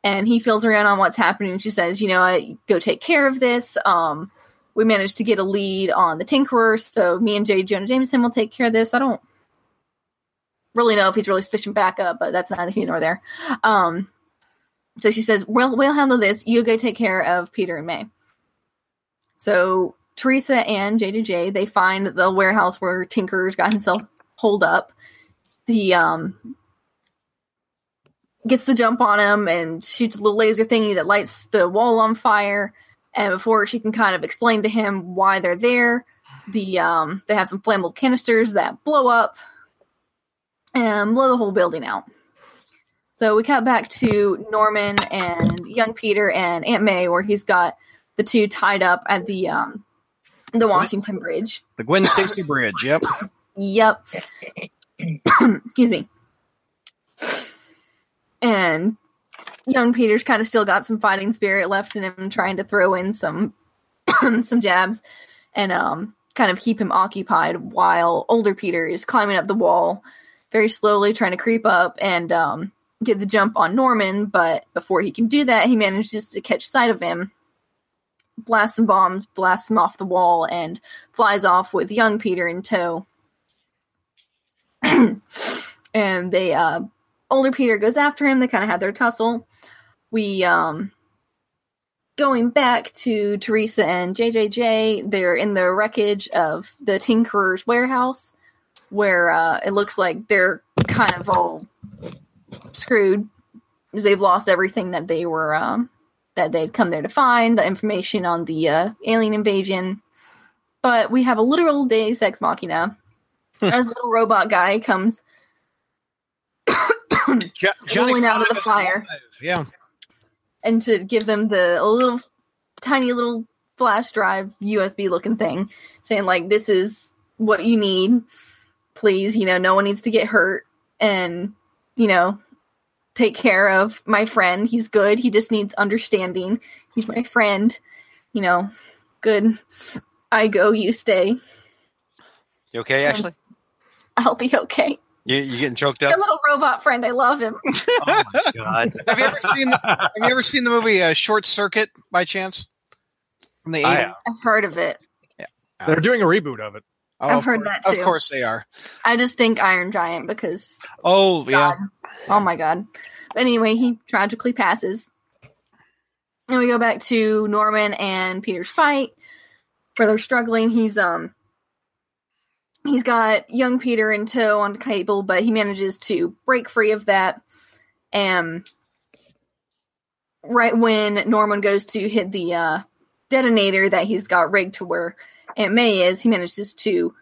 Speaker 7: and he her in on what's happening. She says, you know, I go take care of this. Um, we managed to get a lead on the Tinkerer, so me and J. Jonah Jameson will take care of this. I don't really know if he's really fishing back up, but that's neither here nor there. Um, so she says, "We'll we'll handle this. You go take care of Peter and May." So Teresa and JJJ they find the warehouse where Tinker's got himself holed up the um gets the jump on him and shoots a little laser thingy that lights the wall on fire. And before she can kind of explain to him why they're there, the um they have some flammable canisters that blow up and blow the whole building out. So we cut back to Norman and young Peter and Aunt May, where he's got the two tied up at the um the Washington Bridge.
Speaker 2: The Gwen Stacy Bridge. Yep.
Speaker 7: Yep. Excuse me. And young Peter's kind of still got some fighting spirit left in him, trying to throw in some some jabs and um kind of keep him occupied while older Peter is climbing up the wall very slowly, trying to creep up and um get the jump on Norman, but before he can do that, he manages to catch sight of him, blasts some bombs, blasts him off the wall, and flies off with young Peter in tow. and they uh older Peter goes after him. They kind of had their tussle. We um going back to Teresa and JJJ, they're in the wreckage of the Tinkerer's warehouse where uh it looks like they're kind of all screwed because they've lost everything that they were um that they'd come there to find, the information on the uh, alien invasion. But we have a literal Deus Ex Machina as a little robot guy comes
Speaker 2: Jo-
Speaker 7: Rolling out of the fire.
Speaker 2: alive. Yeah.
Speaker 7: and to give them the a little tiny little flash drive USB looking thing, saying like this is what you need. Please, you know, no one needs to get hurt and you know, take care of my friend. He's good. He just needs understanding. He's my friend. You know, good. I go, you stay.
Speaker 5: You okay, Ashley?
Speaker 7: I'll be okay.
Speaker 5: You you getting choked
Speaker 7: My
Speaker 5: up?
Speaker 7: little robot friend, I love him.
Speaker 5: Oh my god!
Speaker 2: Have you ever seen the, Have you ever seen the movie uh, Short Circuit by chance? From the
Speaker 6: I
Speaker 2: 80s?
Speaker 6: have.
Speaker 7: I've heard of it. Yeah.
Speaker 6: They're doing a reboot of it.
Speaker 2: Oh,
Speaker 7: I've
Speaker 2: of
Speaker 7: heard
Speaker 2: course-
Speaker 7: that
Speaker 2: Of course they are.
Speaker 7: I just think Iron Giant because
Speaker 2: Oh yeah.
Speaker 7: Oh my god. But anyway, he tragically passes. And we go back to Norman and Peter's fight where they're struggling. He's um he's got young Peter in tow on cable, but he manages to break free of that. And right when Norman goes to hit the uh detonator that he's got rigged to where Aunt May is, he manages to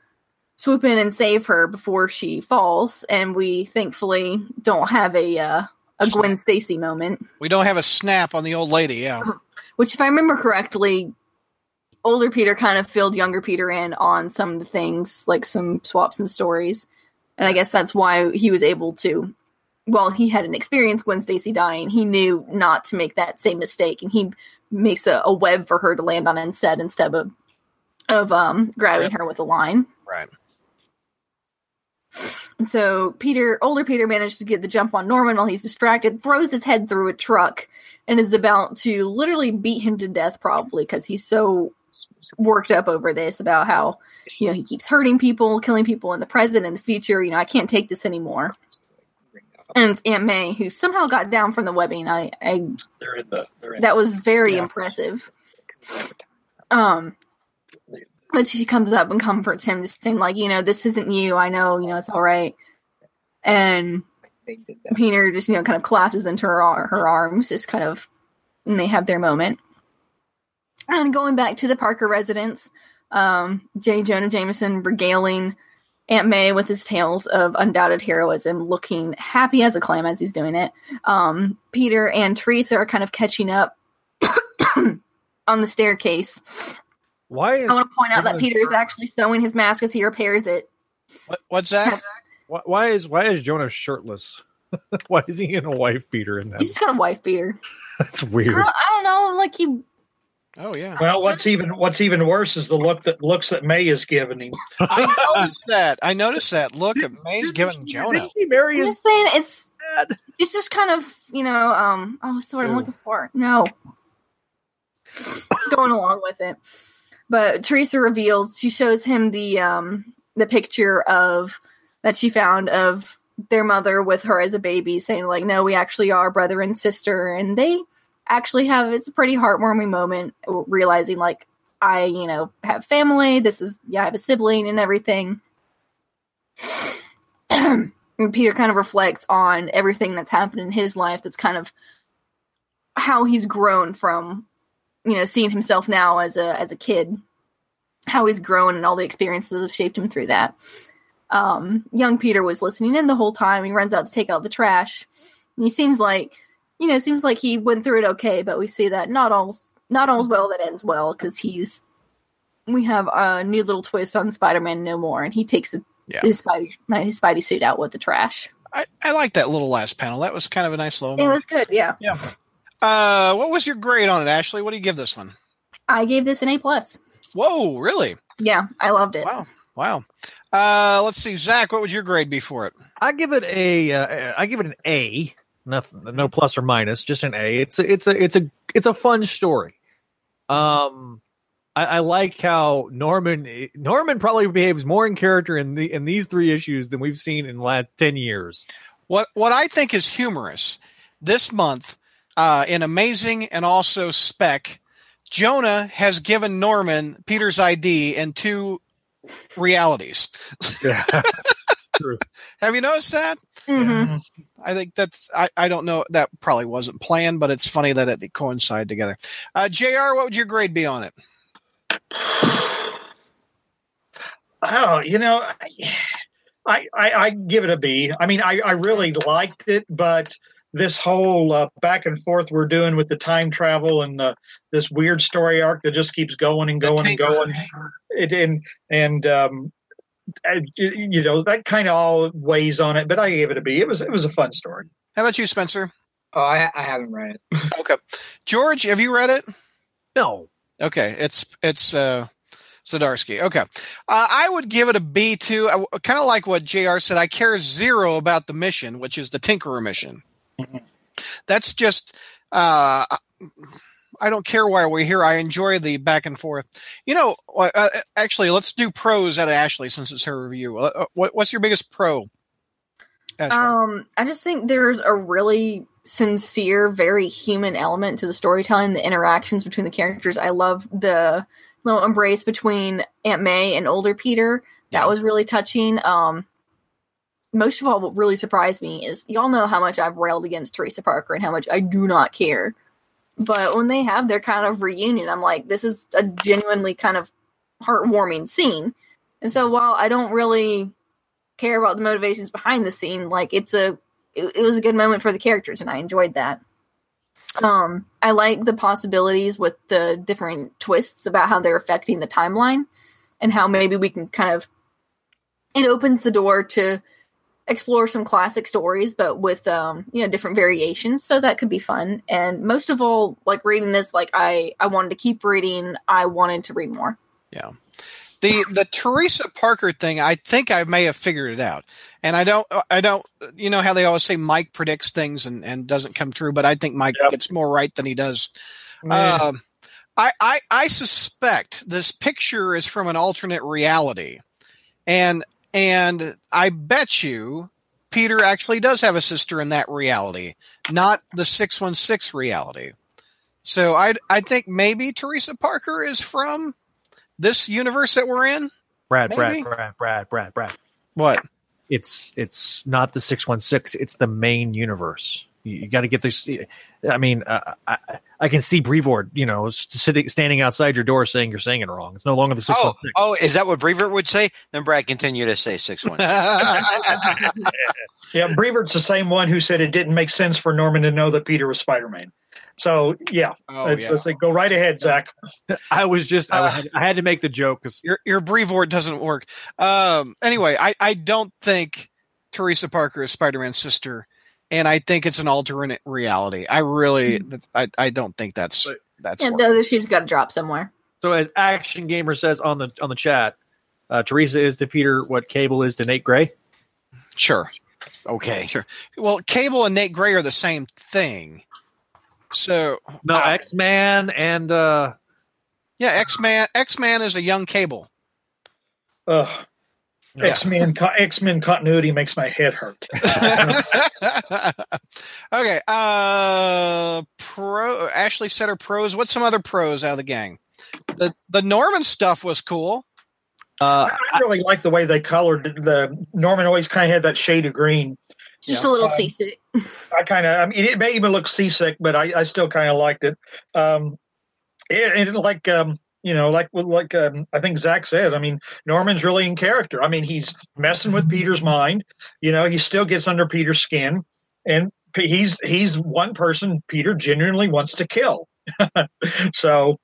Speaker 7: swoop in and save her before she falls, and we thankfully don't have a uh, a Gwen Stacy moment.
Speaker 2: We don't have a snap on the old lady. Yeah.
Speaker 7: Which, if I remember correctly, older Peter kind of filled younger Peter in on some of the things, like some swaps and stories, and I guess that's why he was able to. Well, he had an experience Gwen Stacy dying. He knew not to make that same mistake, and he makes a, a web for her to land on instead, instead of of um, grabbing her with a line.
Speaker 2: Right.
Speaker 7: And so Peter, older Peter, managed to get the jump on Norman while he's distracted, throws his head through a truck, and is about to literally beat him to death, probably because he's so worked up over this about how you know he keeps hurting people, killing people in the present and the future. You know, I can't take this anymore. and Aunt May who somehow got down from the webbing. I, I
Speaker 3: They're in the. They're in
Speaker 7: that was very
Speaker 3: Yeah.
Speaker 7: impressive. Um, but she comes up and comforts him, just saying like, you know, this isn't you. I know, you know, it's all right. And. Peter just you know kind of collapses into her her arms, just kind of, and they have their moment. And going back to the Parker residence, um, J. Jonah Jameson regaling Aunt May with his tales of undoubted heroism, looking happy as a clam as he's doing it. Um, Peter and Teresa are kind of catching up on the staircase.
Speaker 6: Why is
Speaker 7: I want to point out that
Speaker 6: Jonah-
Speaker 7: Peter is actually sewing his mask as he repairs it.
Speaker 2: What, what's that?
Speaker 6: why, why is why is Jonah shirtless? why is he in a wife beater in that?
Speaker 7: He's just got a wife beater.
Speaker 6: That's
Speaker 7: I
Speaker 6: weird.
Speaker 7: don't, I don't know, like he
Speaker 2: Oh yeah,
Speaker 3: Well, what's even what's even worse is the look that looks that May is giving him.
Speaker 2: I noticed that. I noticed that. Look, May's giving Jonah.
Speaker 6: Didn't she marry
Speaker 7: I'm
Speaker 6: his
Speaker 7: just saying it's
Speaker 6: dad?
Speaker 7: it's just kind of you know um oh what's the word I'm looking for no going along with it but Teresa reveals she shows him the um the picture of that she found of their mother with her as a baby saying like no we actually are brother and sister. And they actually have it's a pretty heartwarming moment realizing like I you know have family. This is yeah I have a sibling and everything. And Peter kind of reflects on everything that's happened in his life that's kind of how he's grown from you know seeing himself now as a as a kid how he's grown and all the experiences that have shaped him through that um young Peter was listening in the whole time he runs out to take out the trash and he seems like you know it seems like he went through it okay but we see that not all's not all's well that ends well because he's we have a new little twist on Spider-Man No More and he takes the
Speaker 2: Yeah.
Speaker 7: his Spidey his Spidey suit out with the trash.
Speaker 2: I, I like that little last panel. That was kind of a nice little.
Speaker 7: It was good, yeah. yeah.
Speaker 2: Uh, what was your grade on it, Ashley? What do you give this one?
Speaker 7: I gave this an A plus.
Speaker 2: Whoa, really?
Speaker 7: Yeah, I loved it.
Speaker 2: Wow, wow. Uh, let's see, Zach. What would your grade be for it?
Speaker 6: I give it a uh, I give it an A. Nothing, no plus or minus, just an A. It's a, it's a it's a it's a fun story. Um, I, I like how Norman Norman probably behaves more in character in the in these three issues than we've seen in the last ten years.
Speaker 2: What what I think is humorous this month uh, in Amazing and also Spec, Jonah has given Norman Peter's ID in two realities.
Speaker 6: Yeah,
Speaker 2: Have you noticed that?
Speaker 7: Mhm.
Speaker 2: I think that's I, I don't know that probably wasn't planned, but it's funny that it coincided together. Uh, Jr. What would your grade be on it?
Speaker 3: Oh, you know, I, I I give it a B. I mean, I I really liked it, but this whole uh, back and forth we're doing with the time travel and uh, this weird story arc that just keeps going and going and going, it and and um, I- you know that kind of all weighs on it. But I gave it a B. It was it was a fun story.
Speaker 2: How about you, Spencer?
Speaker 4: Oh, I, I haven't read it.
Speaker 2: Okay, George, have you read it?
Speaker 6: no,
Speaker 2: Okay, it's it's uh Zdarsky. Okay. Uh, I would give it a B too. I, kind of like what JR said. I care zero about the mission, which is the Tinkerer mission. That's just uh I don't care why we're here. I enjoy the back and forth. You know, uh, uh, actually, let's do pros out of Ashley since it's her review. Uh, uh, what, what's your biggest pro? Ashley?
Speaker 7: Um, I just think there's a really sincere, very human element to the storytelling, the interactions between the characters. I love the little embrace between Aunt May and older Peter. That
Speaker 2: Yeah.
Speaker 7: was really touching. Um, most of all, what really surprised me is y'all know how much I've railed against Teresa Parker and how much I do not care. But when they have their kind of reunion, I'm like, this is a genuinely kind of heartwarming scene. And so while I don't really care about the motivations behind the scene, like it's a it, it was a good moment for the characters and I enjoyed that. Um I like the possibilities with the different twists about how they're affecting the timeline and how maybe we can kind of it opens the door to explore some classic stories but with um you know different variations so that could be fun and most of all like reading this like i i wanted to keep reading i wanted to read more yeah
Speaker 2: the the Teresa Parker thing, I think I may have figured it out. And I don't I don't you know how they always say Mike predicts things and, and doesn't come true, but I think Mike
Speaker 3: Yep.
Speaker 2: gets more right than he does.
Speaker 6: Yeah.
Speaker 2: Um I, I I suspect this picture is from an alternate reality. And and I bet you Peter actually does have a sister in that reality, not the 616 reality. So I I think maybe Teresa Parker is from this universe that we're in.
Speaker 6: Brad,
Speaker 2: Maybe.
Speaker 6: Brad, Brad, Brad, Brad, Brad.
Speaker 2: What?
Speaker 6: It's it's not the six one six. It's the main universe. You, you got to get this. I mean, uh, I I can see Brevoort, you know, sitting standing outside your door saying you're saying it wrong. It's no longer the six
Speaker 5: Oh,
Speaker 6: one six.
Speaker 5: oh, is that what Brevoort would say? Then Brad, continue to say six one.
Speaker 3: Yeah, Brevoort's the same one who said it didn't make sense for Norman to know that Peter was Spider Man. So yeah,
Speaker 2: oh
Speaker 3: let's,
Speaker 2: yeah.
Speaker 3: let's say, go right ahead, Zach.
Speaker 6: I was just I,
Speaker 2: Uh,
Speaker 6: had, I had to make the joke because
Speaker 2: Your your Brevoort doesn't work. Um. Anyway, I I don't think Teresa Parker is Spider Man's sister, and I think it's an alternate reality. I really I I don't think that's
Speaker 6: But-
Speaker 2: that's
Speaker 7: And
Speaker 2: what-
Speaker 7: the other shoe's got to drop somewhere.
Speaker 6: so as Action Gamer says on the on the chat, uh, Teresa is to Peter what Cable is to Nate Gray.
Speaker 2: sure.
Speaker 5: Okay.
Speaker 2: Sure. Well, Cable and Nate Gray are the same thing. So
Speaker 6: No,
Speaker 2: Uh,
Speaker 6: X Man and uh,
Speaker 2: yeah, X Man X Man is a young Cable.
Speaker 3: Ugh,
Speaker 6: yeah.
Speaker 3: X Men X Men continuity makes my head hurt.
Speaker 2: okay. Uh, pro Ashley said her pros. What's some other pros out of the gang? The the Norman stuff was cool.
Speaker 6: uh,
Speaker 3: I really like the way they colored the Norman. Always kind of had that shade of green.
Speaker 7: Just
Speaker 2: Yeah.
Speaker 7: a little
Speaker 3: Um,
Speaker 7: seasick.
Speaker 3: I kind of, I mean, it made him look seasick, but I, I still kind of liked it. Um, it, it like, um, you know, like like um, I think Zach said. I mean, Norman's really in character. I mean, he's messing with Peter's mind. You know, he still gets under Peter's skin, and he's he's one person Peter genuinely wants to kill. so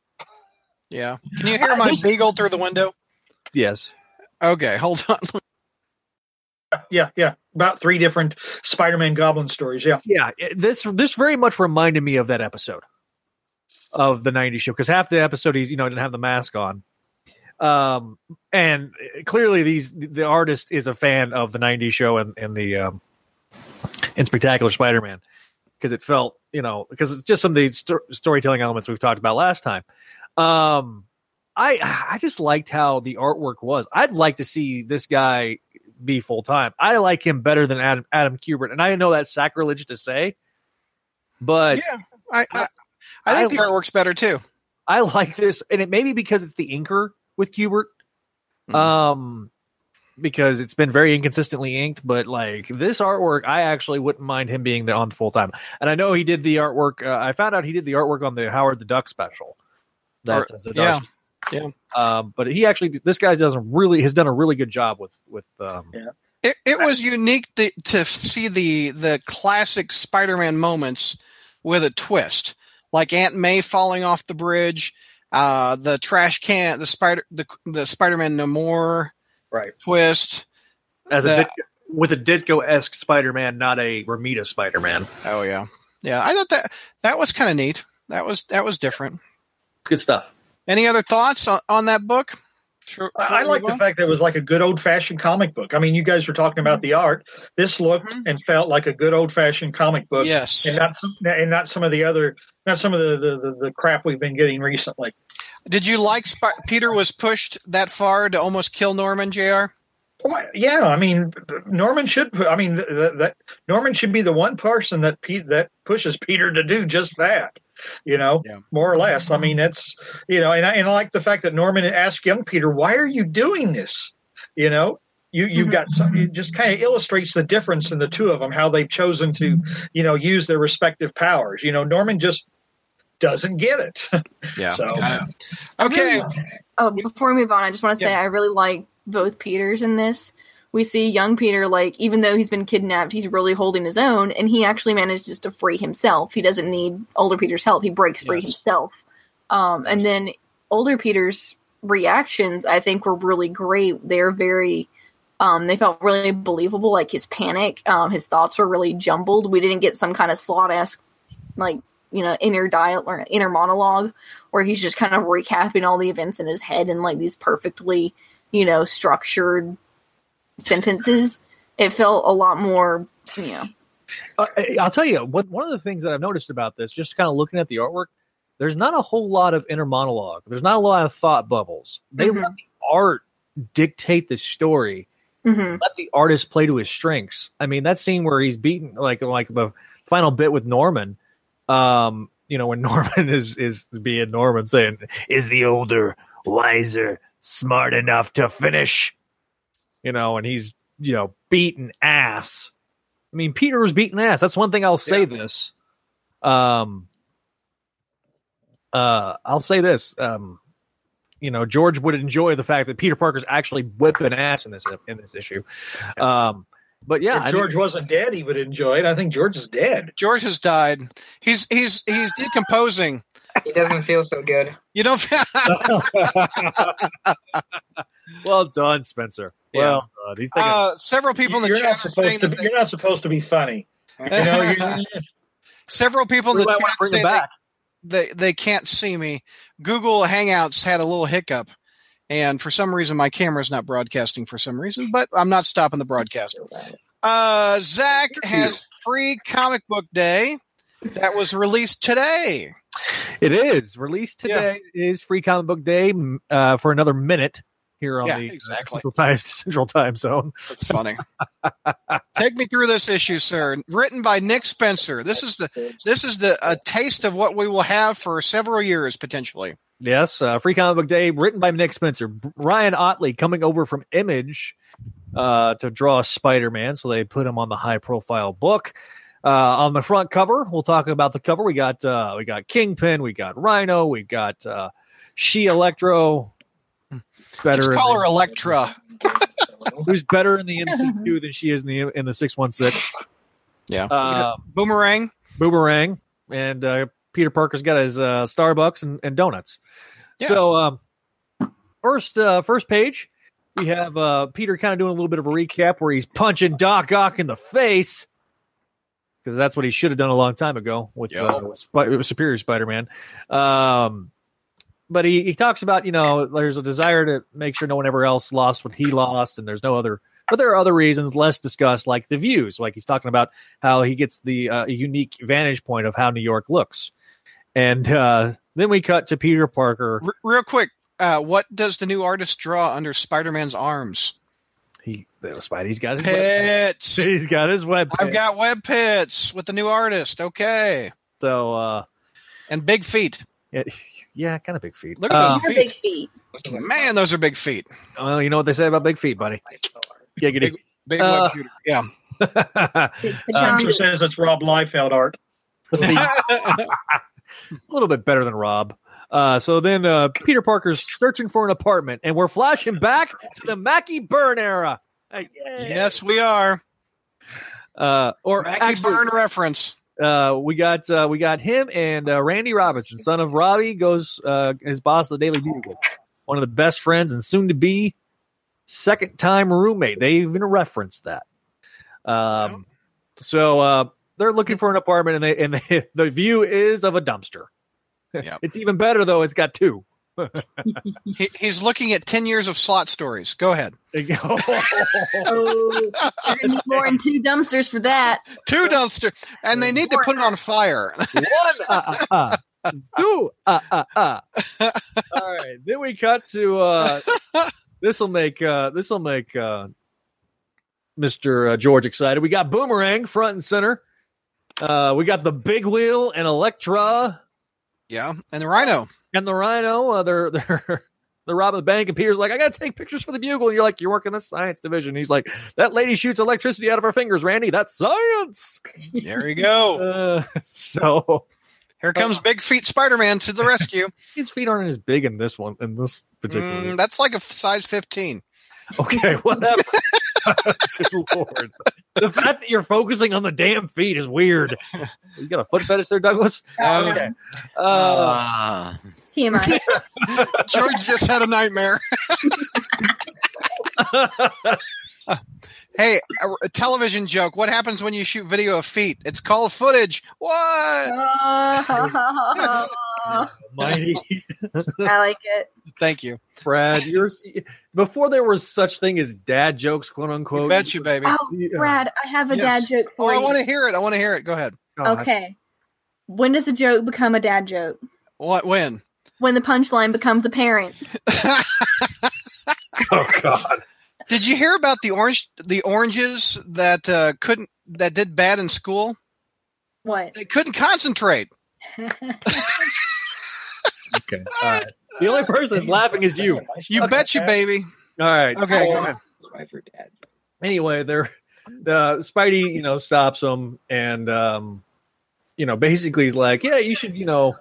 Speaker 2: Yeah. Can you hear my beagle through the window?
Speaker 6: yes.
Speaker 2: Okay, hold on.
Speaker 3: yeah, yeah, about three different Spider-Man Goblin stories. Yeah,
Speaker 6: Yeah, this this very much reminded me of that episode of the '90s show because half the episode he's you know didn't have the mask on, um, and clearly these the artist is a fan of the '90s show and and the um, in Spectacular Spider-Man because it felt you know because it's just some of the sto- storytelling elements we've talked about last time. Um, I I just liked how the artwork was. I'd like to see this guy be full time. I like him better than Adam Adam Kubert, and I know that's sacrilege to say, but
Speaker 2: yeah, I I, I think
Speaker 6: I
Speaker 2: the artwork's better too.
Speaker 6: I like this, and it may be because it's the inker with Kubert,
Speaker 2: Mhm.
Speaker 6: um, because it's been very inconsistently inked. But like this artwork, I actually wouldn't mind him being the on full time. And I know he did the artwork. Uh, I found out he did the artwork on the Howard the Duck special. That
Speaker 2: Or-
Speaker 6: uh, Zdarsky
Speaker 2: yeah, yeah.
Speaker 6: Um, but he actually, this guy does a really has done a really good job with with. Um,
Speaker 2: It, it was unique to, to see the the classic Spider-Man moments with a twist, like Aunt May falling off the bridge, uh, the trash can, the spider, the the Spider-Man No More
Speaker 6: Right.
Speaker 2: twist.
Speaker 6: as a Ditko, with a Ditko esque Spider Man, not a Romita Spider Man.
Speaker 2: Oh yeah, yeah. I thought that that was kind of neat. That was that was different.
Speaker 6: Good stuff.
Speaker 2: Any other thoughts on, on that book? Sure.
Speaker 3: I, I like the fact that it was like a good old-fashioned comic book. I mean, you guys were talking about the art. This looked
Speaker 2: Mhm.
Speaker 3: and felt like a good old-fashioned comic book.
Speaker 2: Yes.
Speaker 3: and not some, and not some of the other not some of the the, the, the crap we've been getting recently.
Speaker 2: Did you like Sp- Peter was pushed that far to almost kill Norman, Jr.
Speaker 3: Well, yeah, I mean Norman should. I mean that, that Norman should be the one person that Pete that pushes Peter to do just that. You know,
Speaker 2: Yeah.
Speaker 3: more or less. I mean, it's you know, and I, and I like the fact that Norman asked young Peter, "Why are you doing this?" You know, you you've got some. It just kind of illustrates the difference in the two of them, how they've chosen to, you know, use their respective powers. You know, Norman just doesn't get it.
Speaker 2: Yeah.
Speaker 3: So-
Speaker 2: Uh, okay.
Speaker 7: Oh, before we move on, I just want to say
Speaker 3: Yeah.
Speaker 7: I really like both Peters in this. We see young Peter, like, even though he's been kidnapped, he's really holding his own, and he actually manages to free himself. He doesn't need older Peter's help. He breaks free
Speaker 6: Yes.
Speaker 7: himself. Um, and then older Peter's reactions, I think, were really great. They're very, um, they felt really believable, like his panic. Um, his thoughts were really jumbled. We didn't get some kind of Slott esque, like, you know, inner dial or inner monologue where he's just kind of recapping all the events in his head in like these perfectly, you know, structured sentences. It felt a lot more, you know,
Speaker 6: Uh, I'll tell you, one, one of the things that I've noticed about this, just kind of looking at the artwork, there's not a whole lot of inner monologue. There's not a lot of thought bubbles. They
Speaker 7: Mhm.
Speaker 6: let the art dictate the story.
Speaker 7: Hmm
Speaker 6: let the artist play to his strengths. I mean, that scene where he's beaten, like like the final bit with Norman, um, you know, when Norman is is being Norman saying, "Is the older, wiser, smart enough to finish?" You know, and he's you know beaten ass. I mean, Peter was beaten ass. That's one thing I'll say. This, um, uh, I'll say this. Um, you know, George would enjoy the fact that Peter Parker's actually whipping ass in this in this issue. Um, but yeah,
Speaker 3: if
Speaker 6: I
Speaker 3: George
Speaker 6: mean,
Speaker 3: wasn't dead, he would enjoy it. I think George is dead.
Speaker 2: George has died. He's he's he's decomposing.
Speaker 4: He doesn't feel so good.
Speaker 2: You don't.
Speaker 6: well done, Spencer.
Speaker 2: Yeah.
Speaker 6: Well done. He's taking,
Speaker 2: uh, several people in the
Speaker 3: you're
Speaker 2: chat
Speaker 3: not
Speaker 2: are saying
Speaker 3: supposed to.
Speaker 2: that
Speaker 3: Be,
Speaker 2: they-
Speaker 3: you're not supposed to be funny. You know, you,
Speaker 2: several people in
Speaker 6: we
Speaker 2: the chat
Speaker 6: bring
Speaker 2: say
Speaker 6: him
Speaker 2: they,
Speaker 6: back.
Speaker 2: They they can't see me. Google Hangouts had a little hiccup, and for some reason my camera's not broadcasting for some reason. But I'm not stopping the broadcast. Uh, Zach has free comic book day that was released today.
Speaker 6: It is released today. It is Free Comic Book Day uh, for another minute here on
Speaker 2: Yeah,
Speaker 6: the uh,
Speaker 2: exactly.
Speaker 6: Central Time Central Time Zone.
Speaker 2: That's funny. Take me through this issue, sir. Written by Nick Spencer. This is the this is the a taste of what we will have for several years potentially.
Speaker 6: Yes, uh, Free Comic Book Day, written by Nick Spencer. Ryan Ottley coming over from Image uh, to draw Spider Man, so they put him on the high profile book. Uh, on the front cover, we'll talk about the cover. We got uh, we got Kingpin, we got Rhino, we got uh, She Electro. Better
Speaker 2: Just
Speaker 6: in
Speaker 2: call
Speaker 6: the-
Speaker 2: her Electra.
Speaker 6: who's better in the MCU than she is in the in the six one six.
Speaker 2: Yeah.
Speaker 6: Uh,
Speaker 2: Boomerang.
Speaker 6: Boomerang and uh, Peter Parker's got his uh, Starbucks and, and donuts.
Speaker 2: Yeah.
Speaker 6: So um, first uh, first page, we have uh, Peter kind of doing a little bit of a recap where he's punching Doc Ock in the face because that's what he should have done a long time ago with,
Speaker 2: Yeah.
Speaker 6: uh, with, Sp- with Superior Spider-Man. Um, but he, he talks about you know there's a desire to make sure no one ever else lost what he lost, and there's no other. But there are other reasons less discussed, like the views. Like he's talking about how he gets the uh, unique vantage point of how New York looks, and uh, then we cut to Peter Parker.
Speaker 2: R- real quick, uh, what does the new artist draw under Spider-Man's arms?
Speaker 6: He, Spidey's got his web.
Speaker 2: Pits.
Speaker 6: He's got his web.
Speaker 2: I've got web pits with the new artist. Okay,
Speaker 6: so uh,
Speaker 2: and big feet.
Speaker 6: Yeah, yeah, kind of big feet.
Speaker 2: Look at those
Speaker 7: They're
Speaker 2: feet.
Speaker 7: big feet.
Speaker 2: Man, those are big feet.
Speaker 6: well, you know what they say about big feet, buddy. Giggity.
Speaker 2: Big, big
Speaker 6: Uh,
Speaker 2: web. Yeah.
Speaker 7: Big
Speaker 6: Uh,
Speaker 3: Spencer says it's Rob Liefeld art.
Speaker 6: a little bit better than Rob. Uh, so then uh, Peter Parker's searching for an apartment, and we're flashing back to the Mackie Byrne era. Uh,
Speaker 2: yes, we are.
Speaker 6: Uh, or
Speaker 2: Mackie
Speaker 6: actually,
Speaker 2: Byrne reference.
Speaker 6: Uh, we got uh, we got him and uh, Randy Robinson, son of Robbie, goes uh, his boss, of the Daily Bugle, one of the best friends and soon to be second time roommate. They even referenced that. Um, so uh, they're looking for an apartment, and they and they, the view is of a dumpster.
Speaker 2: Yep.
Speaker 6: It's even better though. It's got two.
Speaker 2: He, he's looking at 10 years of Slott stories. Go ahead.
Speaker 6: They go-
Speaker 7: Oh, need more than two dumpsters for that.
Speaker 2: Two dumpster. And they need to put it on fire.
Speaker 6: One, uh, uh, uh. two, uh, uh, uh. All right, then we cut to uh, this will make uh, this will make uh, Mister uh, George excited. We got Boomerang front and center. Uh, we got the Big Wheel and Electra
Speaker 2: yeah. And the Rhino.
Speaker 6: and the Rhino. Uh, they're they're they're robbing the bank, and Peter's like, "I got to take pictures for the Bugle." And you're like, "You're working the science division." He's like, "That lady shoots electricity out of her fingers, Randy. That's science."
Speaker 2: There you go.
Speaker 6: Uh, so
Speaker 2: Here comes Big Feet Spider Man to the rescue.
Speaker 6: his feet aren't as big in this one in this particular.
Speaker 2: Mm, that's like a size 15.
Speaker 6: Okay, whatever. Good lord. The fact that you're focusing on the damn feet is weird. You got a foot fetish there, Douglas? Okay. Uh,
Speaker 5: Uh,
Speaker 7: TMI.
Speaker 2: George just had a nightmare. Hey, a, a television joke. What happens when you shoot video of feet? It's called footage. What?
Speaker 7: Oh,
Speaker 6: mighty
Speaker 7: I like it.
Speaker 2: Thank you.
Speaker 6: Brad, you're before there was such thing as dad jokes, quote unquote.
Speaker 2: Bet you, baby.
Speaker 7: Oh, Brad, I have a
Speaker 2: Yes.
Speaker 7: dad joke
Speaker 2: Oh,
Speaker 7: for
Speaker 2: I want to hear it. I want to hear it. Go ahead.
Speaker 6: Oh, God.
Speaker 7: Okay. When does a joke become a dad joke?
Speaker 2: What? When?
Speaker 7: When the punchline becomes apparent.
Speaker 6: Oh God.
Speaker 2: Did you hear about the orange the oranges that uh, couldn't that did bad in school?
Speaker 7: What?
Speaker 2: They couldn't concentrate.
Speaker 6: Okay. All right. The only person that's laughing is you.
Speaker 2: You bet you, baby.
Speaker 6: All right.
Speaker 2: Okay,
Speaker 6: so-
Speaker 2: go ahead.
Speaker 4: For dad.
Speaker 6: anyway, they're the Spidey, you know, stops him and um, you know, basically he's like, Yeah, you should, you know,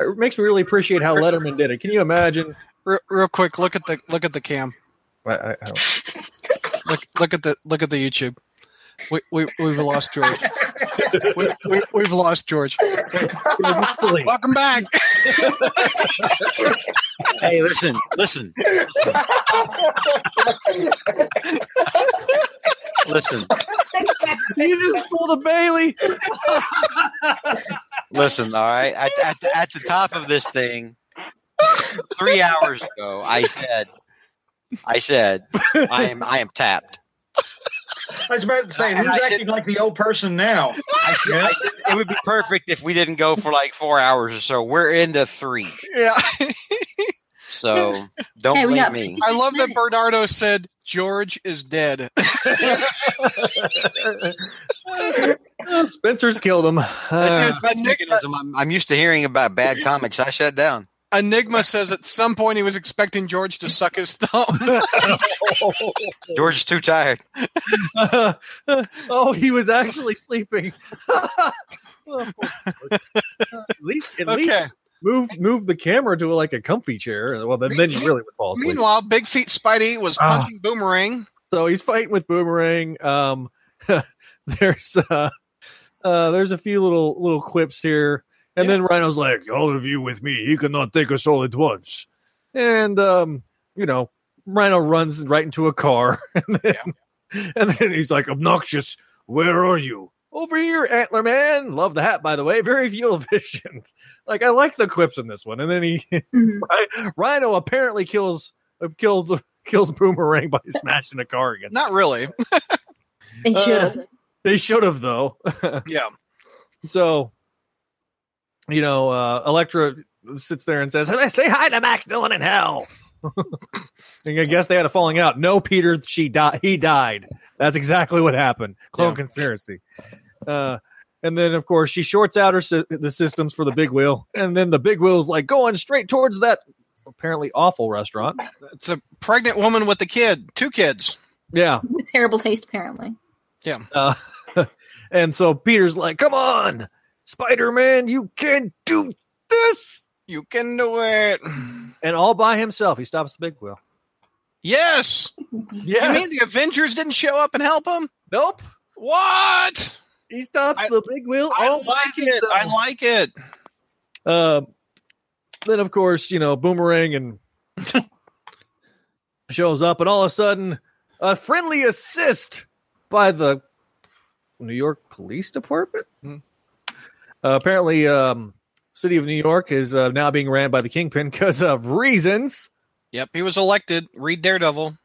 Speaker 6: it makes me really appreciate how Letterman did it. Can you imagine?
Speaker 2: Real, real quick, look at the look at the cam.
Speaker 6: I, I, I
Speaker 2: Look look at the look at the YouTube. We, we we've lost George. We, we, we've lost George. Welcome back.
Speaker 5: Hey, listen, listen, listen,
Speaker 6: you just pulled a Bailey.
Speaker 5: listen. All right, at, at, the, at the top of this thing, three hours ago, I said, I said, I am, I am tapped.
Speaker 3: I was about to say, who's
Speaker 5: I said-
Speaker 3: acting like the old person now?
Speaker 5: I said, I said it would be perfect if we didn't go for like four hours or so. We're into three,
Speaker 2: Yeah,
Speaker 5: so don't
Speaker 7: Hey,
Speaker 5: blame me.
Speaker 2: I love that Bernardo said George is dead.
Speaker 6: Spencer's killed him.
Speaker 5: That's
Speaker 6: Uh,
Speaker 5: defense mechanism. I'm, I'm used to hearing about bad comics. I shut down.
Speaker 2: Enigma says at some point he was expecting George to suck his thumb.
Speaker 5: George is too tired.
Speaker 6: oh, he was actually sleeping. at least, at least move move the camera to like a comfy chair. Well, then, then you really would fall asleep.
Speaker 2: Meanwhile, Big Feet Spidey was
Speaker 6: Ah.
Speaker 2: punching Boomerang.
Speaker 6: so he's fighting with Boomerang. Um, there's uh, uh, there's a few little little quips here, and then Rhino's like, "All of you with me, he cannot take us all at once," and um, you know, Rhino runs right into a car, and then and then he's like, "Obnoxious, where are you?" Over here, Antler Man. Love the hat, by the way. Very fuel efficient. Like I like the quips in this one. And then he
Speaker 7: Mhm.
Speaker 6: Rhino apparently kills uh, kills the kills Boomerang by smashing a car against.
Speaker 2: Not really.
Speaker 7: They should have.
Speaker 6: They should have though.
Speaker 2: Yeah.
Speaker 6: so, you know, uh, Elektra sits there and says, "Hey, "Say hi to Max Dillon in hell." and I guess they had a falling out. No, Peter, she died. He died. That's exactly what happened. Clone
Speaker 2: Yeah.
Speaker 6: conspiracy. Uh, and then, of course, she shorts out her sy- the systems for the big wheel, and then the big wheel's like going straight towards that apparently awful restaurant.
Speaker 2: It's a pregnant woman with a kid, two kids.
Speaker 6: Yeah.
Speaker 7: With terrible taste, apparently.
Speaker 6: Uh, and so Peter's like, "Come on, Spider Man, you can do this!"
Speaker 2: You can do it.
Speaker 6: And all by himself, he stops the big wheel.
Speaker 2: Yes.
Speaker 6: Yes.
Speaker 2: You mean the Avengers didn't show up and help him?
Speaker 6: nope.
Speaker 2: What?
Speaker 6: He stops
Speaker 2: I-
Speaker 6: the big wheel.
Speaker 2: I
Speaker 6: all by
Speaker 2: like it.
Speaker 6: himself.
Speaker 2: I like it.
Speaker 6: Um, then of course, you know, Boomerang and shows up, and all of a sudden, a friendly assist by the New York Police Department.
Speaker 2: Hmm.
Speaker 6: Uh, apparently, um, City of New York is uh, now being ran by the Kingpin because of reasons.
Speaker 2: Yep, he was elected. Read Daredevil.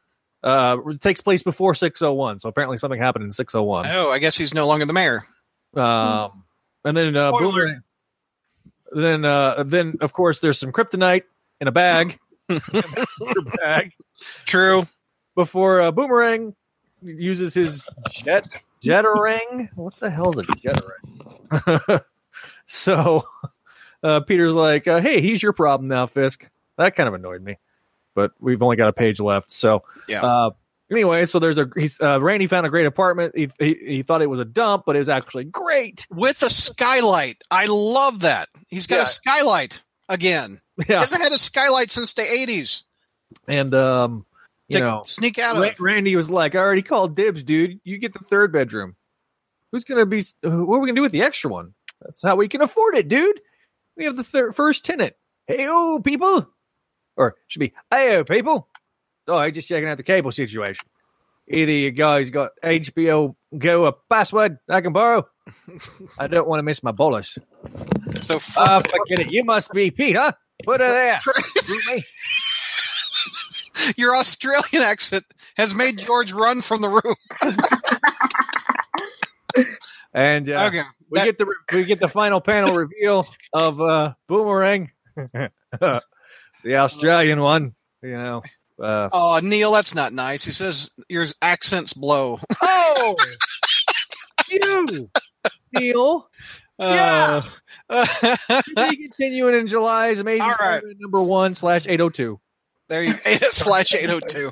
Speaker 6: Uh, it takes place before 601, so apparently something happened in 601.
Speaker 2: Oh, I guess he's no longer the mayor.
Speaker 6: Um, and then uh,
Speaker 2: Spoiler.
Speaker 6: Boomerang. Then, uh, then of course, there's some kryptonite in a bag. Bag
Speaker 2: True.
Speaker 6: before uh, Boomerang uses his jet jetterang. What the hell is a jetterang? so uh, Peter's like, uh, "Hey, he's your problem now, Fisk." That kind of annoyed me, but we've only got a page left. So
Speaker 2: Yeah.
Speaker 6: uh, anyway, so there's a he's uh, Randy found a great apartment. He, he he thought it was a dump, but it was actually great.
Speaker 2: With a skylight. I love that. He's got
Speaker 6: Yeah.
Speaker 2: a skylight again. He
Speaker 6: Yeah,
Speaker 2: hasn't had a skylight since the 80s.
Speaker 6: and um, you
Speaker 2: To
Speaker 6: know,
Speaker 2: sneak out
Speaker 6: Ra-. Randy was like, "I already called dibs, dude. You get the third bedroom. Who's gonna be? What are we gonna do with the extra one? That's how we can afford it, dude. We have the third, first tenant. Hey, oh, people, or should be, hey, oh, people. Oh, I just checking out the cable situation. Either you guys got HBO Go a password I can borrow. I don't want to miss my bolus.
Speaker 2: So
Speaker 6: Ah, forget it. You must be Pete, huh? Put her there. Me.
Speaker 2: your Australian accent has made George run from the room.
Speaker 6: And uh,
Speaker 2: okay.
Speaker 6: we
Speaker 2: That-
Speaker 6: get the we get the final panel reveal of uh, Boomerang, the Australian one. You know, Uh,
Speaker 2: Oh, Neil, that's not nice. He says your accents blow.
Speaker 6: oh, you, Neil.
Speaker 2: Uh,
Speaker 6: Be continuing in July's Amazing
Speaker 2: right.
Speaker 6: Number one slash eight oh two.
Speaker 2: there you eight slash eight oh two.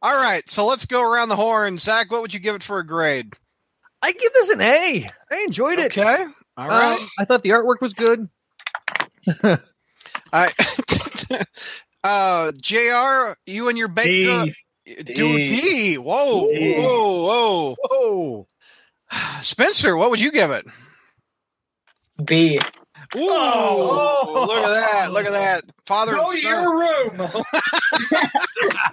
Speaker 2: All right, so let's go around the horn. Zach, what would you give it for a grade?
Speaker 6: I give this an A. I enjoyed it.
Speaker 2: Okay, all right.
Speaker 6: Um, I thought the artwork was good.
Speaker 2: I, uh, Jr. You and your bake
Speaker 3: D.
Speaker 2: girl- do
Speaker 3: D.
Speaker 2: D. Whoa,
Speaker 3: D.
Speaker 2: whoa, whoa.
Speaker 6: Whoa.
Speaker 2: Spencer, what would you give it?
Speaker 4: B.
Speaker 2: Ooh,
Speaker 6: Oh.
Speaker 2: look at that! Look at that! Father
Speaker 3: Go
Speaker 2: and
Speaker 3: to
Speaker 2: son.
Speaker 3: your room.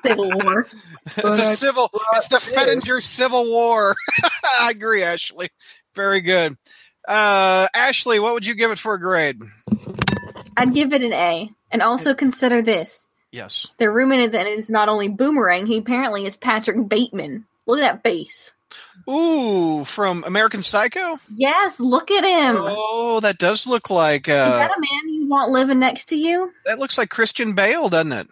Speaker 7: Civil War.
Speaker 2: It's a civil. It's the Fettinger Civil War. I agree, Ashley. Very good. Uh, Ashley, what would you give it for a grade?
Speaker 7: I'd give it an A. And also consider this.
Speaker 2: Yes.
Speaker 7: They're rumoring that it's not only Boomerang, he apparently is Patrick Bateman. Look at that face.
Speaker 2: Ooh, from American Psycho.
Speaker 7: Yes, look at him.
Speaker 2: Oh, that does look like
Speaker 7: is
Speaker 2: uh,
Speaker 7: that a man you want living next to you?
Speaker 2: that looks like Christian Bale, doesn't it?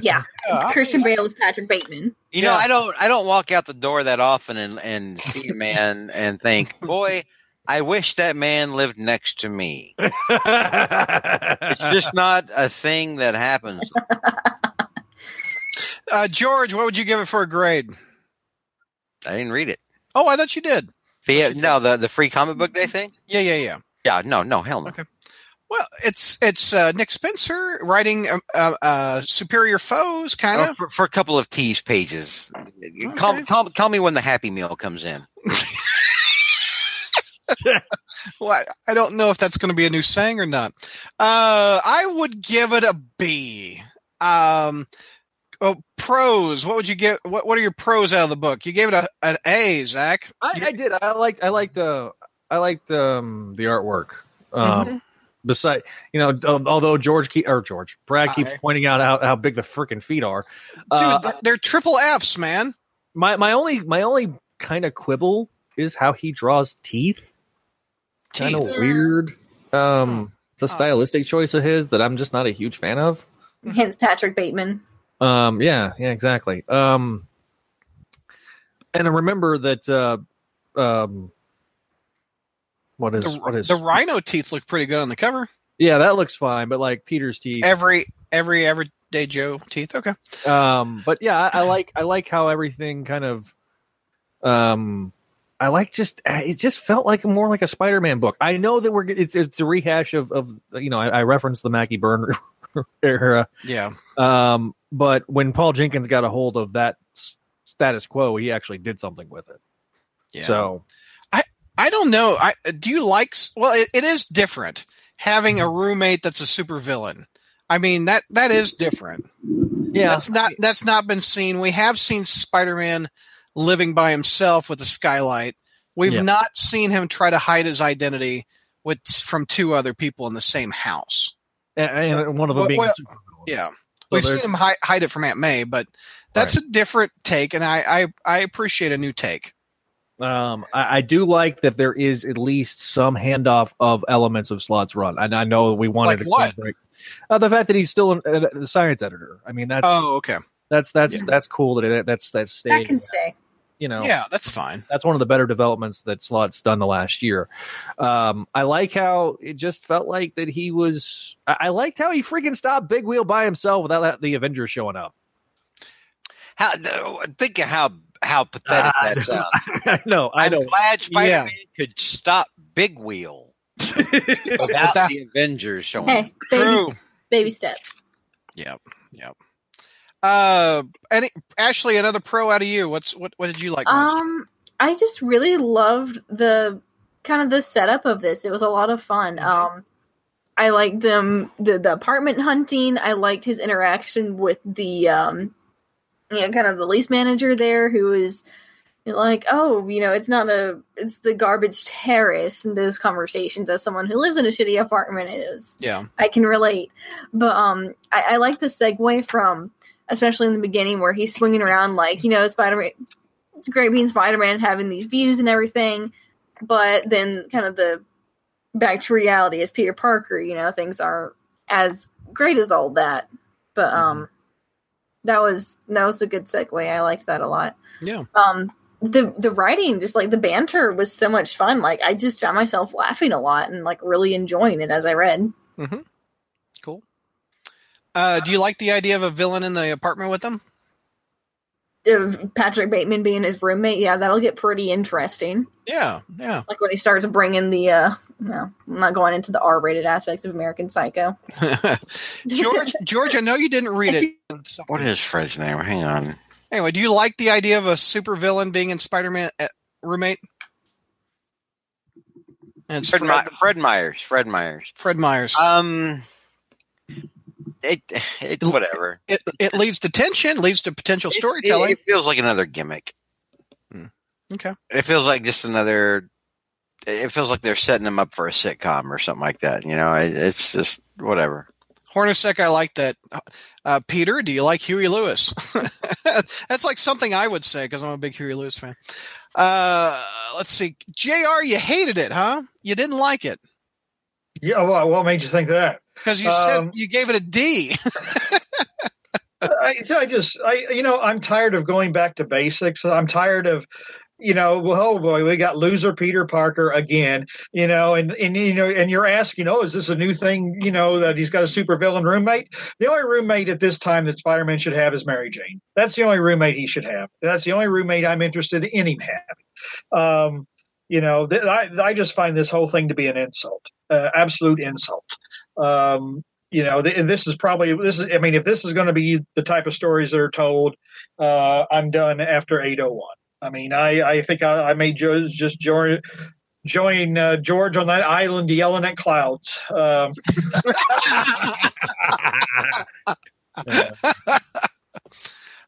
Speaker 7: Yeah.
Speaker 2: Yeah,
Speaker 7: Christian Bale is Patrick Bateman.
Speaker 5: You know, I don't I don't walk out the door that often and, and see a man and think, boy, I wish that man lived next to me. It's just not a thing that happens.
Speaker 2: Uh, George, what would you give it for a grade?
Speaker 5: I didn't read it.
Speaker 2: Oh, I thought you did.
Speaker 5: The, no, the the free comic book day thing.
Speaker 2: Yeah, yeah, yeah.
Speaker 5: Yeah, no, no, hell no.
Speaker 2: Okay. Well, it's it's uh, Nick Spencer writing uh, uh, uh, Superior Foes, kind
Speaker 5: Oh,
Speaker 2: of.
Speaker 5: for, for a couple of tease pages. Call,
Speaker 2: Okay.
Speaker 5: call, call me when the Happy Meal comes in.
Speaker 2: Well, I don't know if that's going to be a new saying or not. Uh, I would give it a B. Um, oh, pros. What would you get? What What are your pros out of the book? You gave it a, an A, Zach.
Speaker 6: I, I did. I liked. I liked. Uh, I liked um, the artwork. Um,
Speaker 2: Mhm.
Speaker 6: Beside, you know, although George keep, or George Brad keeps pointing out how, how big the freaking feet are.
Speaker 2: Dude,
Speaker 6: Uh,
Speaker 2: they're, they're triple Fs, man.
Speaker 6: my my only my only kind of quibble is how he draws teeth. Kind of weird. Um, it's a
Speaker 2: Huh.
Speaker 6: stylistic choice of his that I'm just not a huge fan of.
Speaker 7: Hence Patrick Bateman.
Speaker 6: Um, yeah, yeah, exactly. Um, and I remember that. Uh, um, what is
Speaker 2: The,
Speaker 6: what is
Speaker 2: the rhino teeth look pretty good on the cover.
Speaker 6: Yeah, that looks fine, but like Peter's teeth.
Speaker 2: Every every everyday Joe teeth. Okay.
Speaker 6: Um, but yeah, I, I like I like how everything kind of. Um, I like just it just felt like more like a Spider-Man book. I know that we're it's it's a rehash of of you know I, I referenced the Mackie Byrne era.
Speaker 2: Yeah.
Speaker 6: Um, but when Paul Jenkins got a hold of that status quo, he actually did something with it.
Speaker 2: Yeah.
Speaker 6: So
Speaker 2: I don't know. I do you like? Well, it, it is different having a roommate that's a supervillain. I mean that that is different.
Speaker 6: yeah,
Speaker 2: That's not that's not been seen. We have seen Spider-Man living by himself with a skylight. We've
Speaker 6: Yeah.
Speaker 2: not seen him try to hide his identity with from two other people in the same house.
Speaker 6: and, and one of them
Speaker 2: Well,
Speaker 6: being
Speaker 2: well,
Speaker 6: a supervillain.
Speaker 2: Yeah, we've seen him hide, hide it from Aunt May, but that's a different take, and I, I I appreciate a new take.
Speaker 6: Um, I, I do like that there is at least some handoff of elements of Slott's run, and I know we wanted
Speaker 2: Like
Speaker 6: to break. Uh, the fact that he's still an, uh, the science editor. I mean, that's
Speaker 2: Oh, okay.
Speaker 6: that's that's
Speaker 2: Yeah.
Speaker 6: that's cool that it, that's that's
Speaker 7: That
Speaker 6: staying.
Speaker 7: can stay.
Speaker 6: You know,
Speaker 2: Yeah, that's fine.
Speaker 6: that's one of the better developments that Slott's done the last year. Um, I like how it just felt like that he was. I, I liked how he freaking stopped Big Wheel by himself without that- the Avengers showing up.
Speaker 5: How think of how how pathetic
Speaker 6: Ah,
Speaker 5: that sounds.
Speaker 6: I know, I
Speaker 5: I'm
Speaker 6: know.
Speaker 5: glad Spider-Man could stop Big Wheel without
Speaker 2: Without-
Speaker 5: the Avengers showing.
Speaker 7: Hey, baby,
Speaker 2: True.
Speaker 7: baby steps.
Speaker 2: Yep. Yep. Uh, any Ashley, another pro out of you. What's what? What did you like most?
Speaker 7: Um, I just really loved the kind of the setup of this. It was a lot of fun. Um, I liked them the the apartment hunting. I liked his interaction with the um, you know, kind of the lease manager there, who is like, oh, you know, it's not a, it's the garbage terrace, and those conversations. As someone who lives in a shitty apartment, it is
Speaker 2: yeah.
Speaker 7: I can relate. But um, I, I like the segue from, especially in the beginning where he's swinging around like you know Spider Man. It's great being Spider Man having these views and everything, but then kind of the back to reality as Peter Parker. You know things aren't as great as all that. But um, that was that was a good segue. I liked that a lot.
Speaker 2: Yeah.
Speaker 7: Um, the the writing, just like the banter, was so much fun. Like I just found myself laughing a lot and like really enjoying it as I read.
Speaker 2: Cool. Uh, do you like the idea of a villain in the apartment with them?
Speaker 7: Of Patrick Bateman being his roommate, yeah, that'll get pretty interesting.
Speaker 2: Yeah, yeah.
Speaker 7: Like when he starts bringing the uh, no, I'm not going into the R-rated aspects of American Psycho.
Speaker 2: George, George, I know you didn't read it.
Speaker 5: What is Fred's name? Hang on.
Speaker 2: Anyway, do you like the idea of a super villain being in Spider-Man uh, roommate? And it's
Speaker 5: Fred,
Speaker 2: Fred,
Speaker 5: Mi- Fred Myers. Fred Myers.
Speaker 2: Fred Myers.
Speaker 5: Um, it it's whatever.
Speaker 2: it it leads to tension, leads to potential storytelling.
Speaker 5: It, it feels like another gimmick.
Speaker 2: okay.
Speaker 5: It feels like just another. It feels like they're setting them up for a sitcom or something like that. You know, it, it's just whatever.
Speaker 2: Hornacek, I like that. Uh, Peter, do you like Huey Lewis? That's like something I would say because I'm a big Huey Lewis fan. Uh, let's see. JR, you hated it, huh? You didn't like it
Speaker 3: Yeah, well, what made you think that?
Speaker 2: Because you
Speaker 3: Um,
Speaker 2: said you gave it a D.
Speaker 3: I, I just, I, you know, I'm tired of going back to basics. I'm tired of, you know, well, oh boy, we got loser Peter Parker again, you know, and, and, you know, and you're asking, oh, is this a new thing, you know, that he's got a supervillain roommate? The only roommate at this time that Spider Man should have is Mary Jane. That's the only roommate he should have. That's the only roommate I'm interested in him having. Um, you know, th- I, I just find this whole thing to be an insult, uh, absolute insult. Um, you know, th- and this is probably this is. I mean, if this is going to be the type of stories that are told, uh, I'm done after 801. I mean, I I think I, I may jo- just join join uh, George on that island yelling at clouds. Um,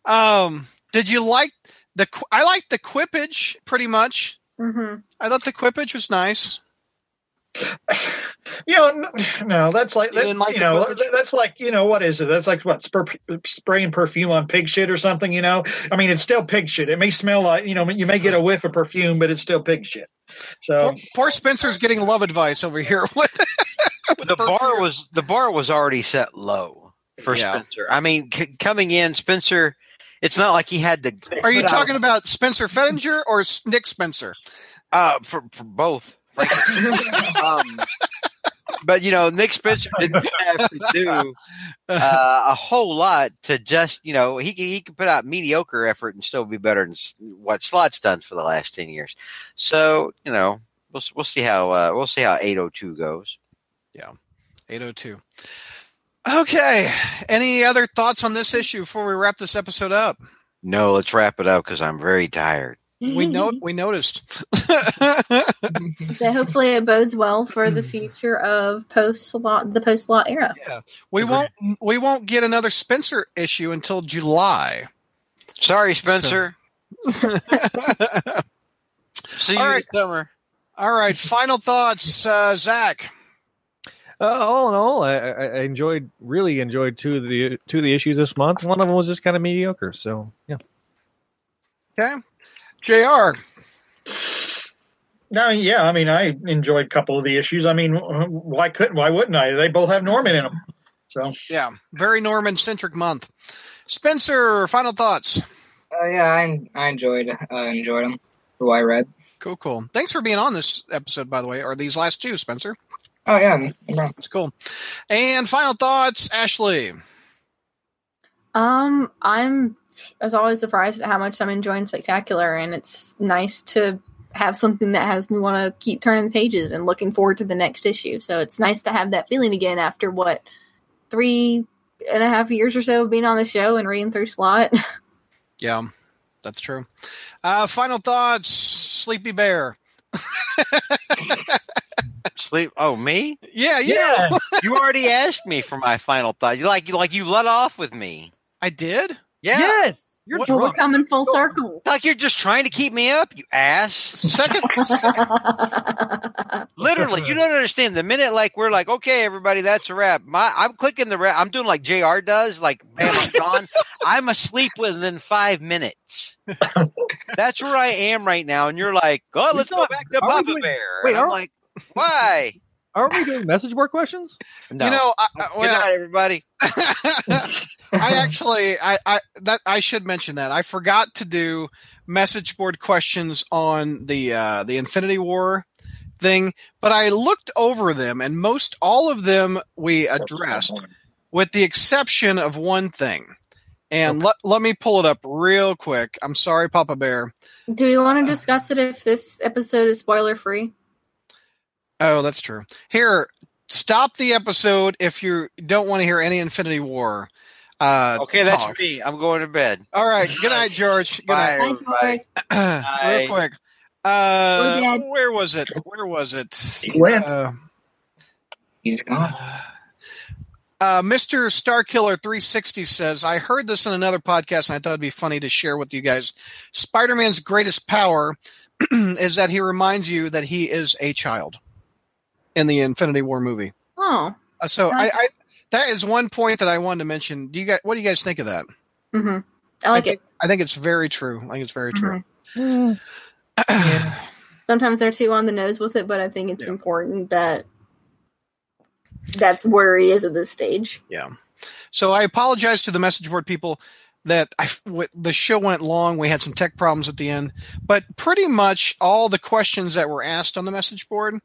Speaker 2: um, did you like the? I liked the quippage pretty much.
Speaker 7: hmm
Speaker 2: I thought the quippage was nice.
Speaker 3: you know, no, that's like
Speaker 2: You
Speaker 3: that,
Speaker 2: didn't like
Speaker 3: you know,
Speaker 2: quippage?
Speaker 3: that's like you know, what is it? That's like what spur, spraying perfume on pig shit or something. You know, I mean, it's still pig shit. It may smell like you know, you may get a whiff of perfume, but it's still pig shit. So
Speaker 2: Poor, poor Spencer's getting love advice over here. With, with
Speaker 5: the bar was the bar was already set low for
Speaker 2: Yeah.
Speaker 5: Spencer. I mean, c- coming in, Spencer. It's not like he had to.
Speaker 2: Are you
Speaker 3: But I-
Speaker 2: talking about Spencer Fettinger or Nick Spencer?
Speaker 5: Uh, for for both. um, but you know, Nick Spencer didn't have to do uh, a whole lot to just you know he can- he can put out mediocre effort and still be better than what Slott's done for the last ten years. So you know we'll we'll see how uh, we'll see how eight oh two goes.
Speaker 2: Yeah, 802. Okay. Any other thoughts on this issue before we wrap this episode up?
Speaker 5: No, let's wrap it up because I'm very tired.
Speaker 2: We know we noticed.
Speaker 7: So hopefully it bodes well for the future of post Slott the post Slott era. Yeah.
Speaker 2: we won't we won't get another Spencer issue until July.
Speaker 5: Sorry, Spencer. See you
Speaker 2: All
Speaker 5: in summer.
Speaker 2: All right, final thoughts, uh, Zach.
Speaker 6: Uh, all in all, I, I I enjoyed, really enjoyed two of the two of the issues this month. One of them was just kind of mediocre. So yeah,
Speaker 2: Okay, Jr.
Speaker 3: no, yeah, I mean, I enjoyed a couple of the issues. I mean, why couldn't? Why wouldn't I? They both have Norman in them. So
Speaker 2: Yeah, very Norman centric month. Spencer, final thoughts.
Speaker 4: Oh yeah, I I enjoyed uh, enjoyed them for what I read.
Speaker 2: Cool, cool. Thanks for being on this episode, by the way, or these last two, Spencer.
Speaker 4: Oh yeah, no.
Speaker 2: It's cool. And final thoughts, Ashley.
Speaker 7: Um, I'm as always surprised at how much I'm enjoying Spectacular, and it's nice to have something that has me want to keep turning the pages and looking forward to the next issue. So it's nice to have that feeling again after what three and a half years or so of being on the show and reading through Slott.
Speaker 2: Yeah, that's true. Uh, final thoughts, Sleepy Bear.
Speaker 5: Sleep. Oh, me?
Speaker 2: Yeah, yeah,
Speaker 5: You already asked me for my final thought. You like you like you let off with me.
Speaker 2: I did.
Speaker 5: Yeah.
Speaker 6: yes, you're
Speaker 2: What-
Speaker 7: we're coming full circle.
Speaker 5: Like you're just trying to keep me up, you ass.
Speaker 2: Second,
Speaker 5: Literally, you don't understand. The minute like we're like, okay, everybody, that's a wrap. My, I'm clicking the wrap. I'm doing like Jr. does. Like, bam, I'm gone. I'm asleep within five minutes. That's where I am right now. And you're like, oh, let's go back to
Speaker 6: are we
Speaker 5: Papa
Speaker 6: doing-
Speaker 5: Bear.
Speaker 6: wait,
Speaker 5: and I'm like, why?
Speaker 6: Aren't we doing message board questions?
Speaker 5: No.
Speaker 2: You know, I, I-
Speaker 5: Good night, everybody.
Speaker 2: I actually, I, I that I should mention that I forgot to do message board questions on the uh, the Infinity War thing, but I looked over them, and most all of them we addressed, with the exception of one thing. And let, let me pull it up real quick. I'm sorry, Papa Bear.
Speaker 7: Do we want to discuss it if this episode is spoiler free?
Speaker 2: Oh, that's true. Here, stop the episode if you don't want to hear any Infinity War. Uh,
Speaker 5: Okay, that's
Speaker 2: talk.
Speaker 5: me. I'm going to bed.
Speaker 2: All right. Good night, George. Good
Speaker 5: Bye,
Speaker 2: night.
Speaker 5: everybody.
Speaker 2: Real
Speaker 5: Bye.
Speaker 2: quick. Uh,
Speaker 7: Go to bed.
Speaker 2: where was it? Where was it?
Speaker 4: He went.
Speaker 2: Uh,
Speaker 4: He's gone.
Speaker 2: uh, Mr. Starkiller 360 says, I heard this in another podcast and I thought it'd be funny to share with you guys. Spider Man's greatest power is that he reminds you that he is a child in the Infinity War movie.
Speaker 7: Oh,
Speaker 2: Uh, so I, I that is one point that I wanted to mention. Do you guys what do you guys think of that?
Speaker 7: hmm I like
Speaker 2: think,
Speaker 7: it.
Speaker 2: I think it's very true. I think it's very true.
Speaker 7: Sometimes they're too on the nose with it, but I think it's
Speaker 2: Yeah.
Speaker 7: important that that's where he is at this stage.
Speaker 2: Yeah. So I apologize to the message board people that I, w- the show went long. We had some tech problems at the end, but pretty much all the questions that were asked on the message board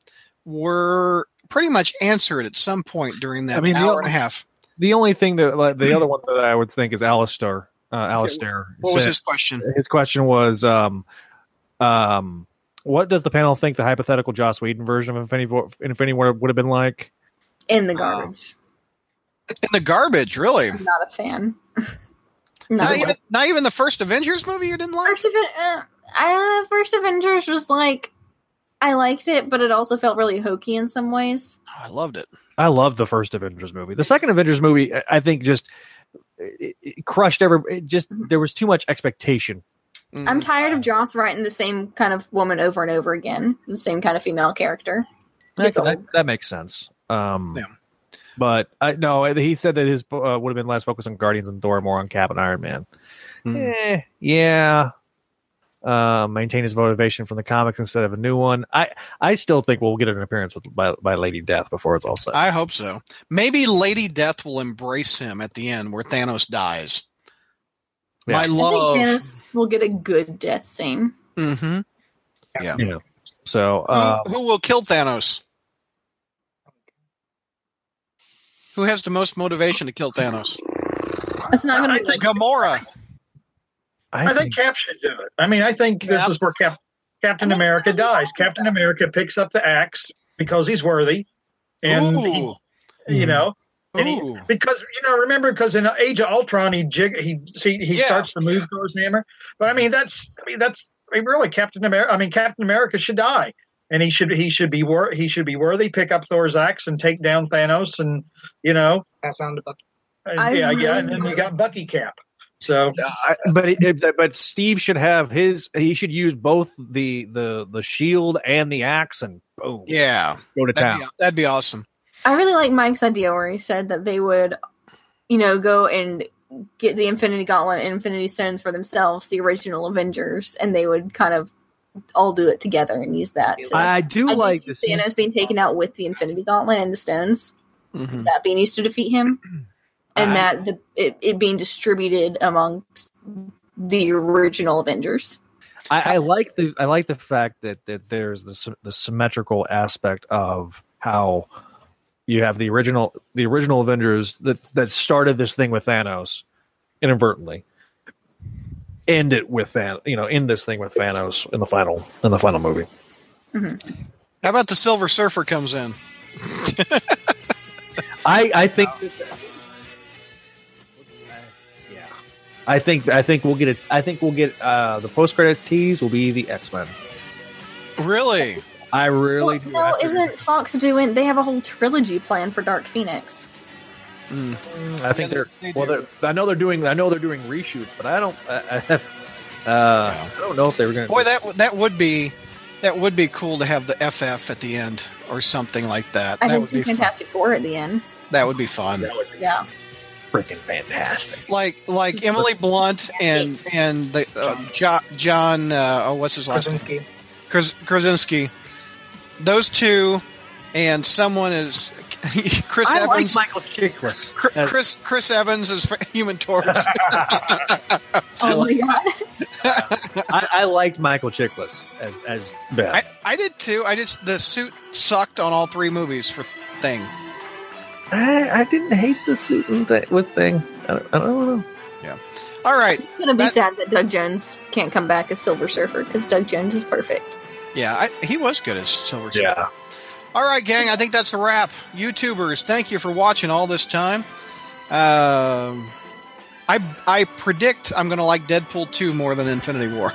Speaker 2: were pretty much answered at some point during that
Speaker 6: I mean,
Speaker 2: hour
Speaker 6: only-
Speaker 2: and a half.
Speaker 6: The only thing that like, the other one that I would think is Alistair. Uh, Alistair.
Speaker 2: What was his question?
Speaker 6: his question was um um what does the panel think the hypothetical Joss Whedon version of Infinity War, Infinity War would have been like?
Speaker 7: In the garbage.
Speaker 2: In the garbage, really?
Speaker 7: I'm not a fan.
Speaker 2: Not
Speaker 7: not
Speaker 2: even, not even the first Avengers movie you didn't like?
Speaker 7: first, Aven- uh, uh, first Avengers was like I liked it, but it also felt really hokey in some ways.
Speaker 2: Oh, I loved it.
Speaker 6: I love the first Avengers movie. The second Avengers movie, I- I think, just it, it crushed every. It just there was too much expectation.
Speaker 2: Mm.
Speaker 7: I'm tired of Joss writing the same kind of woman over and over again, the same kind of female character.
Speaker 6: That,
Speaker 7: It's
Speaker 6: that, that makes sense. Um,
Speaker 2: Yeah.
Speaker 6: But I no, he said that his uh, would have been less focused on Guardians and Thor, more on Cap and Iron Man.
Speaker 2: Hmm.
Speaker 6: Eh, yeah. Uh, maintain his motivation from the comics instead of a new one. I I still think we'll get an appearance with by, by Lady Death before it's all set.
Speaker 2: I hope so. Maybe Lady Death will embrace him at the end where Thanos dies.
Speaker 6: Yeah.
Speaker 2: My
Speaker 7: I
Speaker 2: love.
Speaker 7: think Thanos will get a good death scene.
Speaker 2: Mm-hmm. Yeah.
Speaker 6: you know. So
Speaker 2: Who-
Speaker 6: uh,
Speaker 2: who, will kill Thanos? Who has the most motivation to kill Thanos?
Speaker 7: It's not
Speaker 3: I
Speaker 7: going to
Speaker 3: think
Speaker 2: Gamora.
Speaker 3: I think Cap should do it. I mean, I think this is where Cap, Captain America dies. Captain America picks up the axe because he's worthy, and he-
Speaker 2: Ooh.
Speaker 3: you mm-hmm. know, and he, because you know, remember, because in Age of Ultron, he jig, he see, he
Speaker 2: Yeah.
Speaker 3: starts to move Thor's hammer. But I mean, that's I mean, that's I mean, really Captain America. I mean, Captain America should die, and he should he should be wor- he should be worthy. Pick up Thor's axe and take down Thanos, and you know,
Speaker 4: Pass on to Bucky.
Speaker 3: and,
Speaker 7: I
Speaker 3: yeah, yeah, and then you got Bucky Cap. So
Speaker 6: I, but it, it- but Steve should have his. He should use both the the the shield and the axe, and boom,
Speaker 2: Yeah,
Speaker 6: go to
Speaker 2: that'd
Speaker 6: town.
Speaker 2: be, that'd be awesome.
Speaker 7: I really like Mike's idea where he said that they would, you know, go and get the Infinity Gauntlet and Infinity Stones for themselves, the original Avengers, and they would kind of all do it together and use that. To,
Speaker 6: I do
Speaker 7: I
Speaker 6: like
Speaker 7: see
Speaker 6: this.
Speaker 7: Thanos being taken out with the Infinity Gauntlet and the stones,
Speaker 2: Mhm.
Speaker 7: that being used to defeat him, and
Speaker 2: I-
Speaker 7: that the, it, it being distributed among the original Avengers.
Speaker 6: I, I like the I like the fact that that there's the the symmetrical aspect of how you have the original the original Avengers that that started this thing with Thanos inadvertently. End it with Thanos, you know, end this thing with Thanos in the final in the final movie.
Speaker 2: How about the Silver Surfer comes in?
Speaker 6: I I think yeah. I think I think we'll get it. I think we'll get uh, the post credits tease will be the X Men.
Speaker 2: Really?
Speaker 6: I really
Speaker 7: Well,
Speaker 6: do.
Speaker 7: no,
Speaker 6: I
Speaker 7: isn't Fox doing? They have a whole trilogy plan for Dark Phoenix.
Speaker 2: Mm.
Speaker 6: I think
Speaker 2: Yeah,
Speaker 6: they're
Speaker 2: they- they
Speaker 6: well. They're, I know they're doing. I know they're doing reshoots, but I don't. I, I, have, uh, I don't know if they were going.
Speaker 2: To Boy, that would- that would be that would be cool to have the FF at the end or something like that.
Speaker 7: I
Speaker 2: that
Speaker 7: think
Speaker 2: would
Speaker 7: some
Speaker 2: be fun.
Speaker 7: Fantastic Four at the end.
Speaker 2: That would be fun.
Speaker 7: Yeah.
Speaker 6: Freaking fantastic.
Speaker 2: Like like Emily Blunt and and the uh, jo- John uh, oh what's his last name
Speaker 4: Krasinski.
Speaker 2: Kras- Krasinski. Those two and someone is Chris
Speaker 6: I like
Speaker 2: Evans.
Speaker 6: Michael Chiklis.
Speaker 2: Chr- Chris Chris Evans is Human Torch.
Speaker 7: Oh my god.
Speaker 6: I, I liked Michael Chiklis as as Ben.
Speaker 2: I, I did too. I just the suit sucked on all three movies for Thing.
Speaker 6: I, I didn't hate the suit and th- with thing. I don't, I don't know. Yeah.
Speaker 2: All right,
Speaker 7: It's gonna be
Speaker 2: That-
Speaker 7: sad that Doug Jones can't come back as Silver Surfer because Doug Jones is perfect.
Speaker 2: yeah, I, he was good as Silver Surfer.
Speaker 6: Yeah.
Speaker 2: All right, gang. I think that's a wrap. YouTubers, thank you for watching all this time. Um, I I predict I'm going to like Deadpool two more than Infinity War.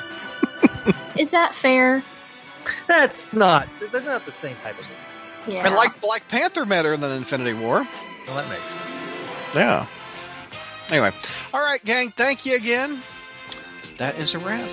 Speaker 7: Is that fair?
Speaker 6: That's not. They're not the same type of movie.
Speaker 7: Yeah.
Speaker 2: I like Black Panther better than Infinity War.
Speaker 6: Well, that makes sense.
Speaker 2: Yeah. Anyway, all right, gang. Thank you again. That is a wrap.